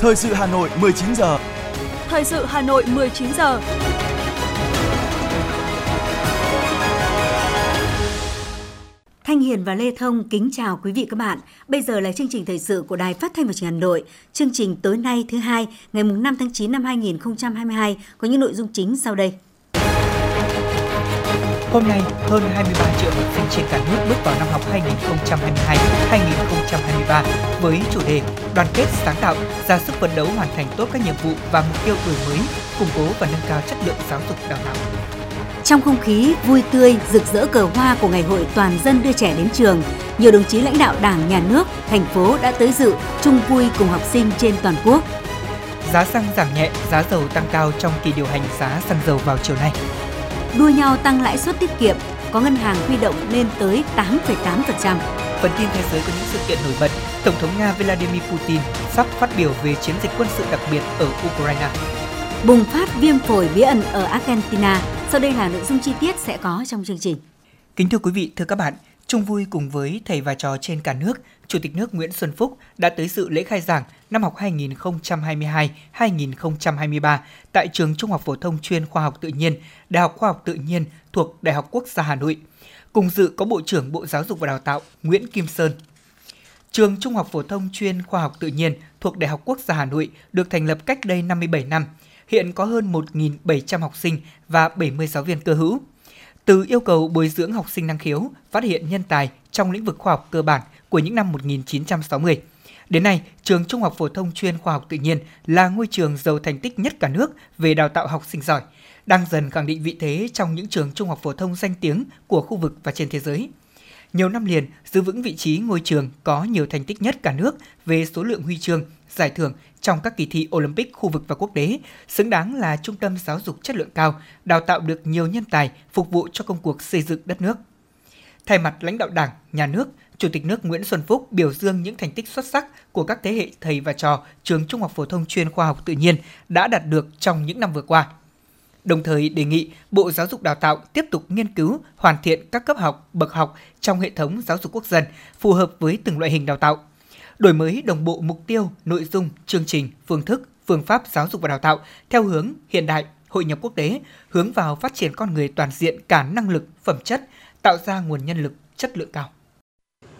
Thời sự Hà Nội 19 giờ. Thời sự Hà Nội 19 giờ. Thanh Hiền và Lê Thông kính chào quý vị các bạn. Bây giờ là chương trình thời sự của Đài Phát thanh và Truyền hình Hà Nội. Chương trình tối nay thứ hai, ngày 5 tháng 9 năm 2022 có những nội dung chính sau đây. Hôm nay, hơn 23 triệu học sinh trên cả nước bước vào năm học 2022-2023 với chủ đề Đoàn kết sáng tạo, ra sức phấn đấu hoàn thành tốt các nhiệm vụ và mục tiêu đổi mới, củng cố và nâng cao chất lượng giáo dục đào tạo. Trong không khí vui tươi, rực rỡ cờ hoa của Ngày hội Toàn dân đưa trẻ đến trường, nhiều đồng chí lãnh đạo Đảng, Nhà nước, thành phố đã tới dự chung vui cùng học sinh trên toàn quốc. Giá xăng giảm nhẹ, giá dầu tăng cao trong kỳ điều hành giá xăng dầu vào chiều nay đua nhau tăng lãi suất tiết kiệm, có ngân hàng huy động lên tới 8,8%. Phần tin thế giới có những sự kiện nổi bật. Tổng thống Nga Vladimir Putin sắp phát biểu về chiến dịch quân sự đặc biệt ở Ukraine. Bùng phát viêm phổi bí ẩn ở Argentina. Sau đây là nội dung chi tiết sẽ có trong chương trình. Kính thưa quý vị, thưa các bạn, chung vui cùng với thầy và trò trên cả nước, Chủ tịch nước Nguyễn Xuân Phúc đã tới dự lễ khai giảng năm học 2022-2023 tại trường Trung học phổ thông chuyên khoa học tự nhiên, Đại học Khoa học Tự nhiên thuộc Đại học Quốc gia Hà Nội. Cùng dự có Bộ trưởng Bộ Giáo dục và Đào tạo Nguyễn Kim Sơn. Trường Trung học phổ thông chuyên khoa học tự nhiên thuộc Đại học Quốc gia Hà Nội được thành lập cách đây 57 năm. Hiện có hơn 1.700 học sinh và 70 giáo viên cơ hữu. Từ yêu cầu bồi dưỡng học sinh năng khiếu, phát hiện nhân tài trong lĩnh vực khoa học cơ bản của những năm 1960. Đến nay, trường Trung học phổ thông chuyên khoa học tự nhiên là ngôi trường giàu thành tích nhất cả nước về đào tạo học sinh giỏi, đang dần khẳng định vị thế trong những trường trung học phổ thông danh tiếng của khu vực và trên thế giới. Nhiều năm liền giữ vững vị trí ngôi trường có nhiều thành tích nhất cả nước về số lượng huy chương, giải thưởng trong các kỳ thi Olympic khu vực và quốc tế, xứng đáng là trung tâm giáo dục chất lượng cao, đào tạo được nhiều nhân tài phục vụ cho công cuộc xây dựng đất nước. Thay mặt lãnh đạo Đảng, Nhà nước, Chủ tịch nước Nguyễn Xuân Phúc biểu dương những thành tích xuất sắc của các thế hệ thầy và trò trường Trung học phổ thông chuyên khoa học tự nhiên đã đạt được trong những năm vừa qua. Đồng thời đề nghị Bộ Giáo dục Đào tạo tiếp tục nghiên cứu, hoàn thiện các cấp học, bậc học trong hệ thống giáo dục quốc dân phù hợp với từng loại hình đào tạo. Đổi mới đồng bộ mục tiêu, nội dung, chương trình, phương thức, phương pháp giáo dục và đào tạo theo hướng hiện đại, hội nhập quốc tế, hướng vào phát triển con người toàn diện cả năng lực, phẩm chất, tạo ra nguồn nhân lực chất lượng cao.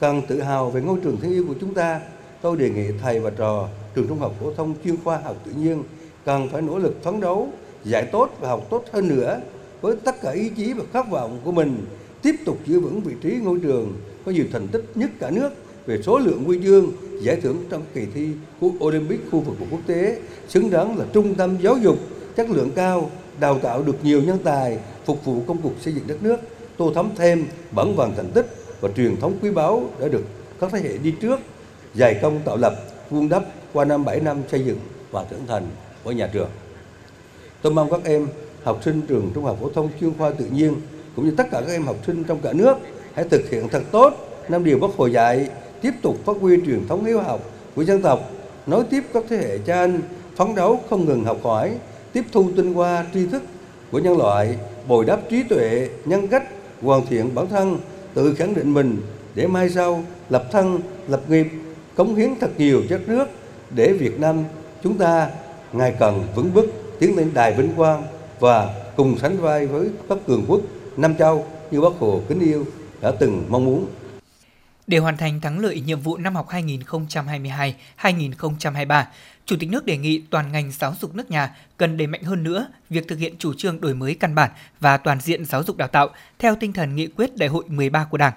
Cần tự hào về ngôi trường thân yêu của chúng ta, tôi đề nghị thầy và trò trường trung học phổ thông chuyên khoa học tự nhiên cần phải nỗ lực phấn đấu, dạy tốt và học tốt hơn nữa với tất cả ý chí và khát vọng của mình, tiếp tục giữ vững vị trí ngôi trường có nhiều thành tích nhất cả nước về số lượng huy chương giải thưởng trong kỳ thi của Olympic khu vực và quốc tế, xứng đáng là trung tâm giáo dục, chất lượng cao, đào tạo được nhiều nhân tài, phục vụ công cuộc xây dựng đất nước, tô thắm thêm bản vàng thành tích và truyền thống quý báu đã được các thế hệ đi trước dày công tạo lập, vun đắp qua năm bảy năm xây dựng và trưởng thành của nhà trường. Tôi mong các em học sinh trường trung học phổ thông chuyên khoa tự nhiên cũng như tất cả các em học sinh trong cả nước hãy thực hiện thật tốt năm điều Bác Hồ dạy, tiếp tục phát huy truyền thống hiếu học của dân tộc, nối tiếp các thế hệ cha anh, phấn đấu không ngừng học hỏi, tiếp thu tinh hoa tri thức của nhân loại, bồi đắp trí tuệ, nhân cách, hoàn thiện bản thân tự khẳng định mình để mai sau lập thân, lập nghiệp, cống hiến thật nhiều cho đất nước để Việt Nam chúng ta ngày càng vững bước tiến lên đài vinh quang và cùng sánh vai với các cường quốc Nam Châu như Bác Hồ kính yêu đã từng mong muốn. Để hoàn thành thắng lợi nhiệm vụ năm học 2022-2023, Chủ tịch nước đề nghị toàn ngành giáo dục nước nhà cần đẩy mạnh hơn nữa việc thực hiện chủ trương đổi mới căn bản và toàn diện giáo dục đào tạo theo tinh thần nghị quyết Đại hội 13 của Đảng.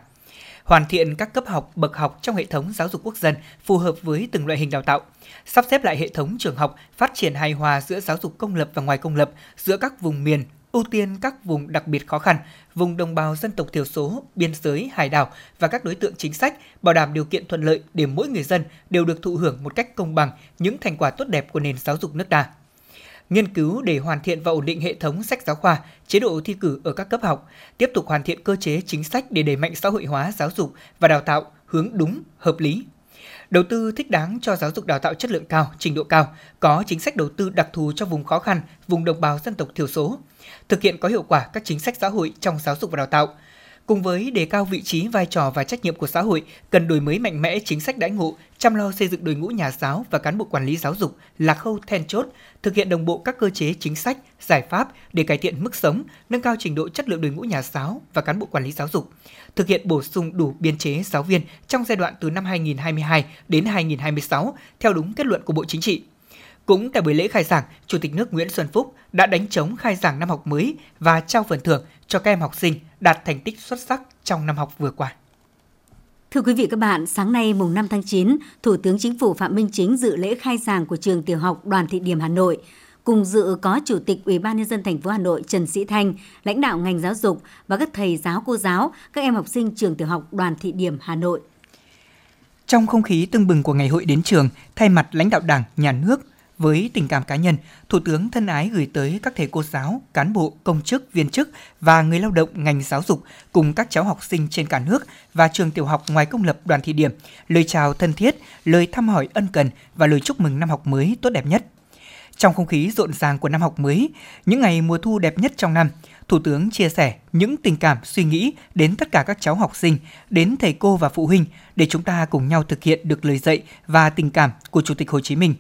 Hoàn thiện các cấp học, bậc học trong hệ thống giáo dục quốc dân phù hợp với từng loại hình đào tạo. Sắp xếp lại hệ thống trường học, phát triển hài hòa giữa giáo dục công lập và ngoài công lập, giữa các vùng miền, ưu tiên các vùng đặc biệt khó khăn, vùng đồng bào dân tộc thiểu số, biên giới, hải đảo và các đối tượng chính sách, bảo đảm điều kiện thuận lợi để mỗi người dân đều được thụ hưởng một cách công bằng những thành quả tốt đẹp của nền giáo dục nước ta. Nghiên cứu để hoàn thiện và ổn định hệ thống sách giáo khoa, chế độ thi cử ở các cấp học, tiếp tục hoàn thiện cơ chế chính sách để đẩy mạnh xã hội hóa giáo dục và đào tạo hướng đúng, hợp lý, đầu tư thích đáng cho giáo dục đào tạo chất lượng cao, trình độ cao, có chính sách đầu tư đặc thù cho vùng khó khăn, vùng đồng bào dân tộc thiểu số, thực hiện có hiệu quả các chính sách xã hội trong giáo dục và đào tạo, Cùng với đề cao vị trí, vai trò và trách nhiệm của xã hội, cần đổi mới mạnh mẽ chính sách đãi ngộ, chăm lo xây dựng đội ngũ nhà giáo và cán bộ quản lý giáo dục là khâu then chốt, thực hiện đồng bộ các cơ chế chính sách, giải pháp để cải thiện mức sống, nâng cao trình độ chất lượng đội ngũ nhà giáo và cán bộ quản lý giáo dục, thực hiện bổ sung đủ biên chế giáo viên trong giai đoạn từ năm 2022 đến 2026 theo đúng kết luận của Bộ Chính trị. Cũng tại buổi lễ khai giảng, Chủ tịch nước Nguyễn Xuân Phúc đã đánh chống khai giảng năm học mới và trao phần thưởng cho các em học sinh đạt thành tích xuất sắc trong năm học vừa qua. Thưa quý vị các bạn, sáng nay mùng 5 tháng 9, Thủ tướng Chính phủ Phạm Minh Chính dự lễ khai giảng của trường tiểu học Đoàn Thị Điểm Hà Nội. Cùng dự có Chủ tịch Ủy ban nhân dân thành phố Hà Nội Trần Sĩ Thanh, lãnh đạo ngành giáo dục và các thầy giáo cô giáo, các em học sinh trường tiểu học Đoàn Thị Điểm Hà Nội. Trong không khí tưng bừng của ngày hội đến trường, thay mặt lãnh đạo Đảng, Nhà nước, với tình cảm cá nhân, Thủ tướng thân ái gửi tới các thầy cô giáo, cán bộ, công chức, viên chức và người lao động ngành giáo dục cùng các cháu học sinh trên cả nước và trường tiểu học ngoài công lập đoàn thị điểm, lời chào thân thiết, lời thăm hỏi ân cần và lời chúc mừng năm học mới tốt đẹp nhất. Trong không khí rộn ràng của năm học mới, những ngày mùa thu đẹp nhất trong năm, Thủ tướng chia sẻ những tình cảm suy nghĩ đến tất cả các cháu học sinh, đến thầy cô và phụ huynh để chúng ta cùng nhau thực hiện được lời dạy và tình cảm của Chủ tịch Hồ Chí Minh.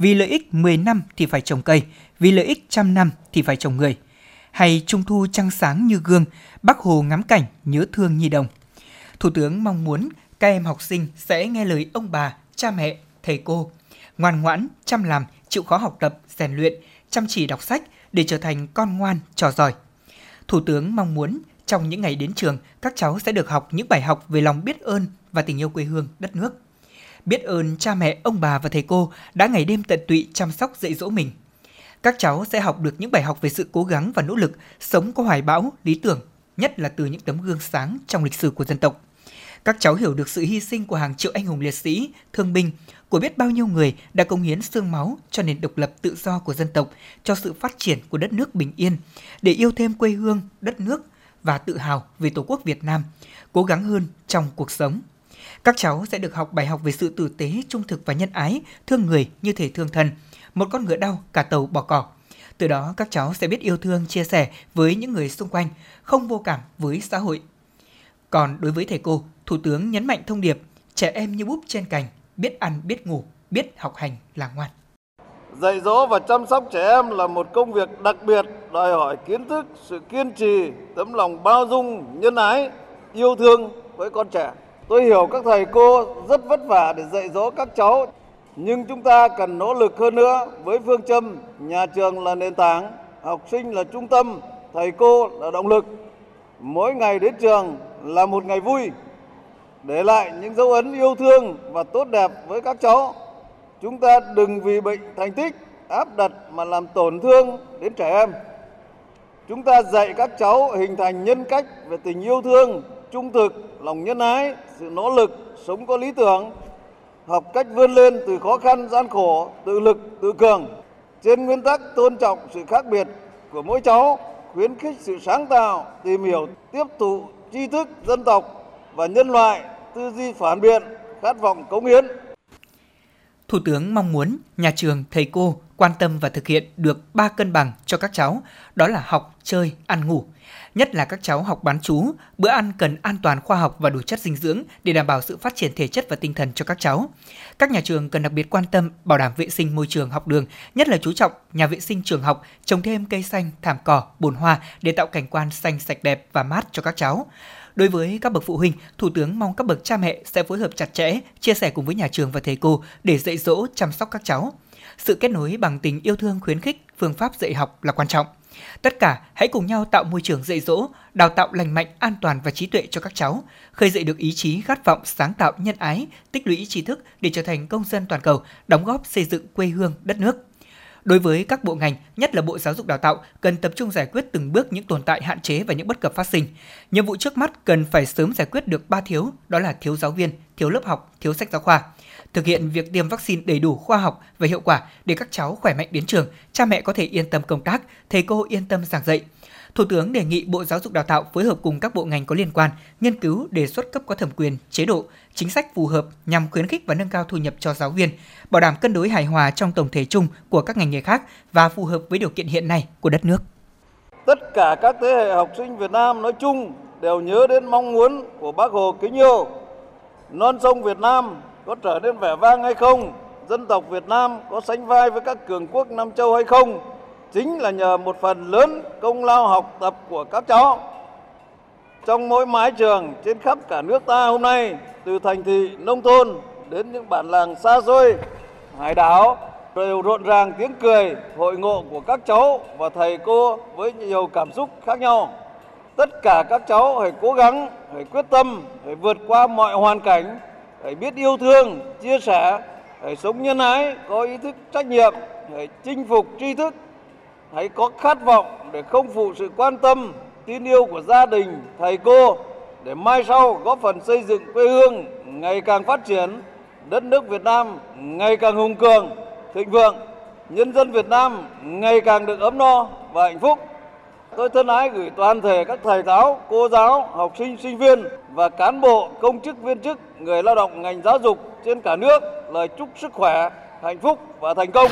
Vì lợi ích 10 năm thì phải trồng cây, vì lợi ích trăm năm thì phải trồng người. Hay trung thu trăng sáng như gương, Bắc Hồ ngắm cảnh nhớ thương nhi đồng. Thủ tướng mong muốn các em học sinh sẽ nghe lời ông bà, cha mẹ, thầy cô, ngoan ngoãn, chăm làm, chịu khó học tập, rèn luyện, chăm chỉ đọc sách để trở thành con ngoan, trò giỏi. Thủ tướng mong muốn trong những ngày đến trường, các cháu sẽ được học những bài học về lòng biết ơn và tình yêu quê hương, đất nước biết ơn cha mẹ, ông bà và thầy cô đã ngày đêm tận tụy chăm sóc dạy dỗ mình. Các cháu sẽ học được những bài học về sự cố gắng và nỗ lực, sống có hoài bão, lý tưởng, nhất là từ những tấm gương sáng trong lịch sử của dân tộc. Các cháu hiểu được sự hy sinh của hàng triệu anh hùng liệt sĩ, thương binh, của biết bao nhiêu người đã công hiến xương máu cho nền độc lập tự do của dân tộc, cho sự phát triển của đất nước bình yên, để yêu thêm quê hương, đất nước và tự hào về Tổ quốc Việt Nam, cố gắng hơn trong cuộc sống. Các cháu sẽ được học bài học về sự tử tế, trung thực và nhân ái, thương người như thể thương thân. Một con ngựa đau, cả tàu bỏ cỏ. Từ đó các cháu sẽ biết yêu thương, chia sẻ với những người xung quanh, không vô cảm với xã hội. Còn đối với thầy cô, Thủ tướng nhấn mạnh thông điệp trẻ em như búp trên cành, biết ăn, biết ngủ, biết học hành là ngoan. Dạy dỗ và chăm sóc trẻ em là một công việc đặc biệt đòi hỏi kiến thức, sự kiên trì, tấm lòng bao dung, nhân ái, yêu thương với con trẻ. Tôi hiểu các thầy cô rất vất vả để dạy dỗ các cháu, nhưng chúng ta cần nỗ lực hơn nữa với phương châm nhà trường là nền tảng, học sinh là trung tâm, thầy cô là động lực. Mỗi ngày đến trường là một ngày vui, để lại những dấu ấn yêu thương và tốt đẹp với các cháu. Chúng ta đừng vì bệnh thành tích áp đặt mà làm tổn thương đến trẻ em. Chúng ta dạy các cháu hình thành nhân cách về tình yêu thương, trung thực, lòng nhân ái, sự nỗ lực, sống có lý tưởng, học cách vươn lên từ khó khăn gian khổ, tự lực, tự cường. Trên nguyên tắc tôn trọng sự khác biệt của mỗi cháu, khuyến khích sự sáng tạo, tìm hiểu, tiếp thụ tri thức dân tộc và nhân loại, tư duy phản biện, khát vọng cống hiến. Thủ tướng mong muốn nhà trường, thầy cô quan tâm và thực hiện được ba cân bằng cho các cháu, đó là học, chơi, ăn ngủ – nhất là các cháu học bán chú, bữa ăn cần an toàn khoa học và đủ chất dinh dưỡng để đảm bảo sự phát triển thể chất và tinh thần cho các cháu. Các nhà trường cần đặc biệt quan tâm bảo đảm vệ sinh môi trường học đường, nhất là chú trọng nhà vệ sinh trường học, trồng thêm cây xanh, thảm cỏ, bồn hoa để tạo cảnh quan xanh sạch đẹp và mát cho các cháu. Đối với các bậc phụ huynh, Thủ tướng mong các bậc cha mẹ sẽ phối hợp chặt chẽ, chia sẻ cùng với nhà trường và thầy cô để dạy dỗ, chăm sóc các cháu. Sự kết nối bằng tình yêu thương khuyến khích, phương pháp dạy học là quan trọng. Tất cả hãy cùng nhau tạo môi trường dạy dỗ, đào tạo lành mạnh, an toàn và trí tuệ cho các cháu, khơi dậy được ý chí khát vọng sáng tạo nhân ái, tích lũy trí thức để trở thành công dân toàn cầu, đóng góp xây dựng quê hương đất nước. Đối với các bộ ngành, nhất là Bộ Giáo dục Đào tạo, cần tập trung giải quyết từng bước những tồn tại hạn chế và những bất cập phát sinh. Nhiệm vụ trước mắt cần phải sớm giải quyết được ba thiếu, đó là thiếu giáo viên, thiếu lớp học, thiếu sách giáo khoa thực hiện việc tiêm vaccine đầy đủ khoa học và hiệu quả để các cháu khỏe mạnh đến trường, cha mẹ có thể yên tâm công tác, thầy cô yên tâm giảng dạy. Thủ tướng đề nghị Bộ Giáo dục Đào tạo phối hợp cùng các bộ ngành có liên quan nghiên cứu đề xuất cấp có thẩm quyền, chế độ, chính sách phù hợp nhằm khuyến khích và nâng cao thu nhập cho giáo viên, bảo đảm cân đối hài hòa trong tổng thể chung của các ngành nghề khác và phù hợp với điều kiện hiện nay của đất nước. Tất cả các thế hệ học sinh Việt Nam nói chung đều nhớ đến mong muốn của Bác Hồ kính yêu. Non sông Việt Nam có trở nên vẻ vang hay không? Dân tộc Việt Nam có sánh vai với các cường quốc Nam Châu hay không? Chính là nhờ một phần lớn công lao học tập của các cháu. Trong mỗi mái trường trên khắp cả nước ta hôm nay, từ thành thị, nông thôn đến những bản làng xa xôi, hải đảo, đều rộn ràng tiếng cười, hội ngộ của các cháu và thầy cô với nhiều cảm xúc khác nhau. Tất cả các cháu hãy cố gắng, hãy quyết tâm, hãy vượt qua mọi hoàn cảnh, hãy biết yêu thương, chia sẻ, hãy sống nhân ái, có ý thức trách nhiệm, hãy chinh phục tri thức, hãy có khát vọng để không phụ sự quan tâm, tin yêu của gia đình, thầy cô để mai sau góp phần xây dựng quê hương ngày càng phát triển, đất nước Việt Nam ngày càng hùng cường, thịnh vượng, nhân dân Việt Nam ngày càng được ấm no và hạnh phúc. Tôi thân ái gửi toàn thể các thầy giáo, cô giáo, học sinh, sinh viên và cán bộ, công chức, viên chức, người lao động ngành giáo dục trên cả nước lời chúc sức khỏe, hạnh phúc và thành công.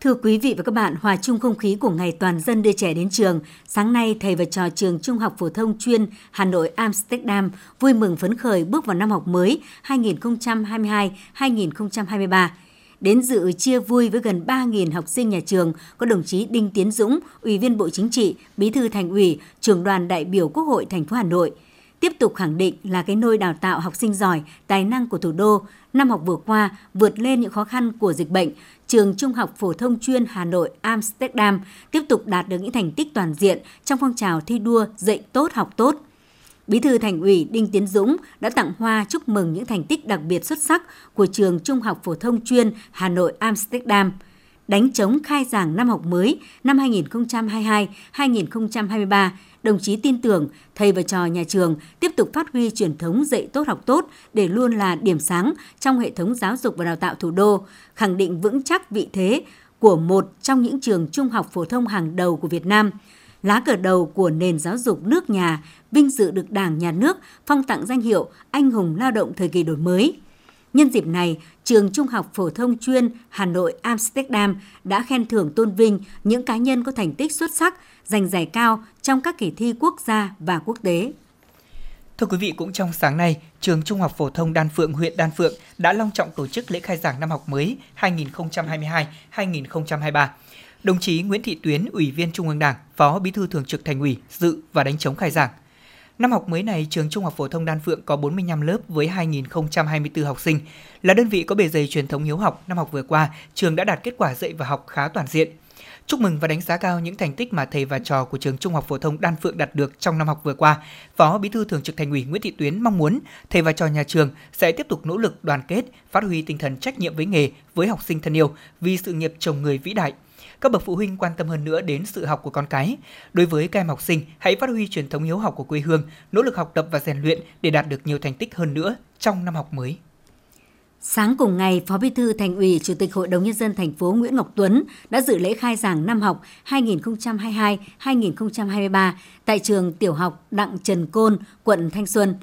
Thưa quý vị và các bạn, hòa chung không khí của ngày toàn dân đưa trẻ đến trường, sáng nay thầy và trò trường Trung học phổ thông chuyên Hà Nội Amsterdam vui mừng phấn khởi bước vào năm học mới 2022-2023. Đến dự chia vui với gần 3.000 học sinh nhà trường có đồng chí Đinh Tiến Dũng, Ủy viên Bộ Chính trị, Bí thư Thành ủy, Trưởng đoàn đại biểu Quốc hội thành phố Hà Nội – tiếp tục khẳng định là cái nôi đào tạo học sinh giỏi, tài năng của thủ đô. Năm học vừa qua, vượt lên những khó khăn của dịch bệnh, trường Trung học phổ thông chuyên Hà Nội Amsterdam tiếp tục đạt được những thành tích toàn diện trong phong trào thi đua dạy tốt học tốt. Bí thư Thành ủy Đinh Tiến Dũng đã tặng hoa chúc mừng những thành tích đặc biệt xuất sắc của trường Trung học phổ thông chuyên Hà Nội Amsterdam – đánh chống khai giảng năm học mới năm 2022-2023, đồng chí tin tưởng thầy và trò nhà trường tiếp tục phát huy truyền thống dạy tốt học tốt để luôn là điểm sáng trong hệ thống giáo dục và đào tạo thủ đô, khẳng định vững chắc vị thế của một trong những trường trung học phổ thông hàng đầu của Việt Nam, lá cờ đầu của nền giáo dục nước nhà, vinh dự được Đảng, Nhà nước phong tặng danh hiệu Anh hùng lao động thời kỳ đổi mới – Nhân dịp này, trường Trung học phổ thông chuyên Hà Nội Amsterdam đã khen thưởng tôn vinh những cá nhân có thành tích xuất sắc, giành giải cao trong các kỳ thi quốc gia và quốc tế. Thưa quý vị, cũng trong sáng nay, trường Trung học phổ thông Đan Phượng, huyện Đan Phượng đã long trọng tổ chức lễ khai giảng năm học mới 2022-2023. Đồng chí Nguyễn Thị Tuyến, Ủy viên Trung ương Đảng, Phó Bí thư Thường trực Thành ủy dự và đánh chống khai giảng. Năm học mới này, trường Trung học phổ thông Đan Phượng có 45 lớp với 2.024 học sinh. Là đơn vị có bề dày truyền thống hiếu học, năm học vừa qua, trường đã đạt kết quả dạy và học khá toàn diện. Chúc mừng và đánh giá cao những thành tích mà thầy và trò của trường Trung học phổ thông Đan Phượng đạt được trong năm học vừa qua. Phó Bí thư Thường trực Thành ủy Nguyễn Thị Tuyến mong muốn thầy và trò nhà trường sẽ tiếp tục nỗ lực đoàn kết, phát huy tinh thần trách nhiệm với nghề, với học sinh thân yêu vì sự nghiệp chồng người vĩ đại các bậc phụ huynh quan tâm hơn nữa đến sự học của con cái. Đối với các em học sinh, hãy phát huy truyền thống hiếu học của quê hương, nỗ lực học tập và rèn luyện để đạt được nhiều thành tích hơn nữa trong năm học mới. Sáng cùng ngày, Phó Bí thư Thành ủy, Chủ tịch Hội đồng nhân dân thành phố Nguyễn Ngọc Tuấn đã dự lễ khai giảng năm học 2022-2023 tại trường Tiểu học Đặng Trần Côn, quận Thanh Xuân.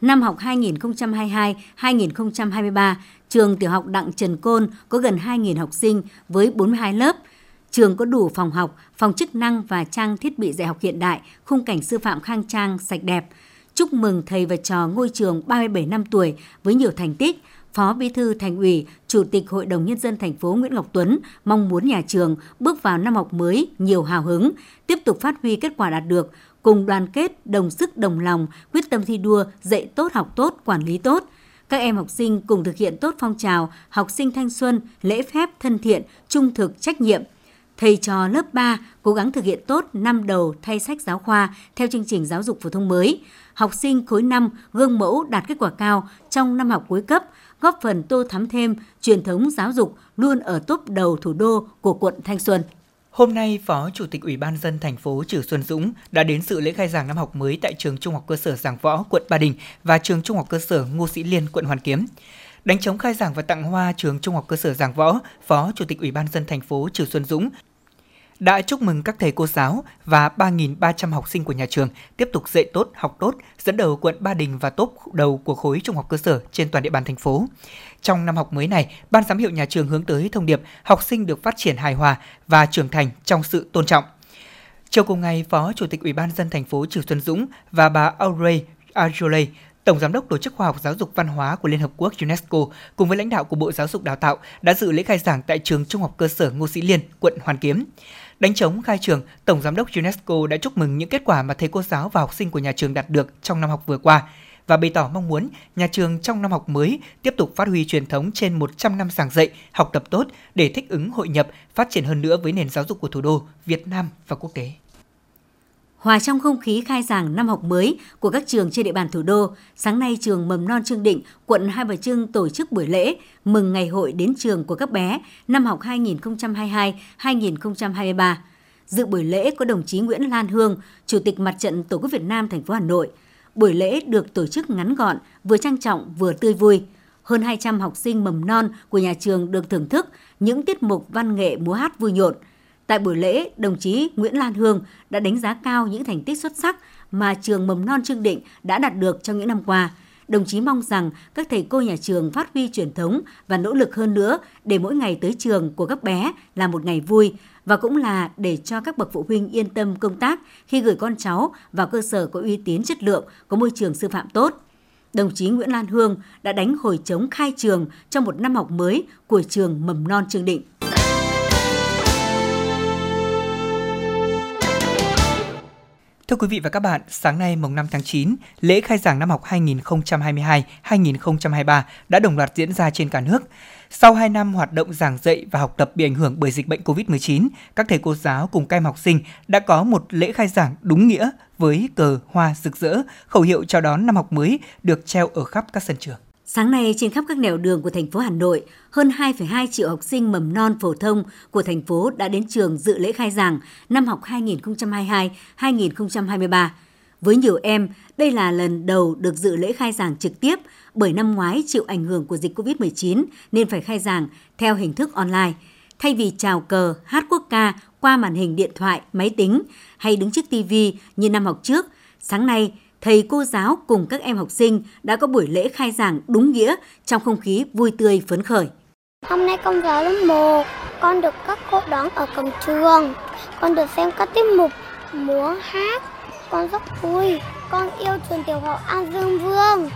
Năm học 2022-2023, trường Tiểu học Đặng Trần Côn có gần 2.000 học sinh với 42 lớp – Trường có đủ phòng học, phòng chức năng và trang thiết bị dạy học hiện đại, khung cảnh sư phạm khang trang, sạch đẹp. Chúc mừng thầy và trò ngôi trường 37 năm tuổi với nhiều thành tích. Phó Bí thư Thành ủy, Chủ tịch Hội đồng Nhân dân thành phố Nguyễn Ngọc Tuấn mong muốn nhà trường bước vào năm học mới nhiều hào hứng, tiếp tục phát huy kết quả đạt được, cùng đoàn kết, đồng sức, đồng lòng, quyết tâm thi đua, dạy tốt, học tốt, quản lý tốt. Các em học sinh cùng thực hiện tốt phong trào học sinh thanh xuân, lễ phép, thân thiện, trung thực, trách nhiệm – thầy trò lớp 3 cố gắng thực hiện tốt năm đầu thay sách giáo khoa theo chương trình giáo dục phổ thông mới. Học sinh khối 5 gương mẫu đạt kết quả cao trong năm học cuối cấp, góp phần tô thắm thêm truyền thống giáo dục luôn ở top đầu thủ đô của quận Thanh Xuân. Hôm nay, Phó Chủ tịch Ủy ban dân thành phố Trử Xuân Dũng đã đến sự lễ khai giảng năm học mới tại trường Trung học cơ sở Giảng Võ, quận Ba Đình và trường Trung học cơ sở Ngô Sĩ Liên, quận Hoàn Kiếm. Đánh chống khai giảng và tặng hoa trường Trung học cơ sở Giảng Võ, Phó Chủ tịch Ủy ban dân thành phố Trử Xuân Dũng đã chúc mừng các thầy cô giáo và 3.300 học sinh của nhà trường tiếp tục dạy tốt, học tốt, dẫn đầu quận Ba Đình và top đầu của khối trung học cơ sở trên toàn địa bàn thành phố. Trong năm học mới này, Ban giám hiệu nhà trường hướng tới thông điệp học sinh được phát triển hài hòa và trưởng thành trong sự tôn trọng. Chiều cùng ngày, Phó Chủ tịch Ủy ban dân thành phố Trừ Xuân Dũng và bà Audrey Azoulay, Tổng Giám đốc Tổ chức Khoa học Giáo dục Văn hóa của Liên Hợp Quốc UNESCO cùng với lãnh đạo của Bộ Giáo dục Đào tạo đã dự lễ khai giảng tại trường Trung học cơ sở Ngô Sĩ Liên, quận Hoàn Kiếm. Đánh chống khai trường, Tổng Giám đốc UNESCO đã chúc mừng những kết quả mà thầy cô giáo và học sinh của nhà trường đạt được trong năm học vừa qua và bày tỏ mong muốn nhà trường trong năm học mới tiếp tục phát huy truyền thống trên 100 năm giảng dạy, học tập tốt để thích ứng hội nhập, phát triển hơn nữa với nền giáo dục của thủ đô, Việt Nam và quốc tế. Hòa trong không khí khai giảng năm học mới của các trường trên địa bàn thủ đô, sáng nay trường Mầm non Trương Định, quận Hai Bà Trưng tổ chức buổi lễ mừng ngày hội đến trường của các bé năm học 2022-2023. Dự buổi lễ có đồng chí Nguyễn Lan Hương, Chủ tịch Mặt trận Tổ quốc Việt Nam thành phố Hà Nội. Buổi lễ được tổ chức ngắn gọn, vừa trang trọng vừa tươi vui. Hơn 200 học sinh mầm non của nhà trường được thưởng thức những tiết mục văn nghệ múa hát vui nhộn – Tại buổi lễ, đồng chí Nguyễn Lan Hương đã đánh giá cao những thành tích xuất sắc mà trường mầm non Trương Định đã đạt được trong những năm qua. Đồng chí mong rằng các thầy cô nhà trường phát huy truyền thống và nỗ lực hơn nữa để mỗi ngày tới trường của các bé là một ngày vui và cũng là để cho các bậc phụ huynh yên tâm công tác khi gửi con cháu vào cơ sở có uy tín chất lượng, có môi trường sư phạm tốt. Đồng chí Nguyễn Lan Hương đã đánh hồi chống khai trường trong một năm học mới của trường mầm non Trương Định. Thưa quý vị và các bạn, sáng nay mùng 5 tháng 9, lễ khai giảng năm học 2022-2023 đã đồng loạt diễn ra trên cả nước. Sau 2 năm hoạt động giảng dạy và học tập bị ảnh hưởng bởi dịch bệnh COVID-19, các thầy cô giáo cùng các em học sinh đã có một lễ khai giảng đúng nghĩa với cờ hoa rực rỡ, khẩu hiệu chào đón năm học mới được treo ở khắp các sân trường. Sáng nay trên khắp các nẻo đường của thành phố Hà Nội, hơn 2,2 triệu học sinh mầm non phổ thông của thành phố đã đến trường dự lễ khai giảng năm học 2022-2023. Với nhiều em, đây là lần đầu được dự lễ khai giảng trực tiếp bởi năm ngoái chịu ảnh hưởng của dịch COVID-19 nên phải khai giảng theo hình thức online. Thay vì chào cờ, hát quốc ca qua màn hình điện thoại, máy tính hay đứng trước TV như năm học trước, sáng nay thầy cô giáo cùng các em học sinh đã có buổi lễ khai giảng đúng nghĩa trong không khí vui tươi phấn khởi. Hôm nay con vào lớp 1, con được các cô đón ở cổng trường. Con được xem các tiết mục múa hát. Con rất vui. Con yêu trường tiểu học An Dương Vương.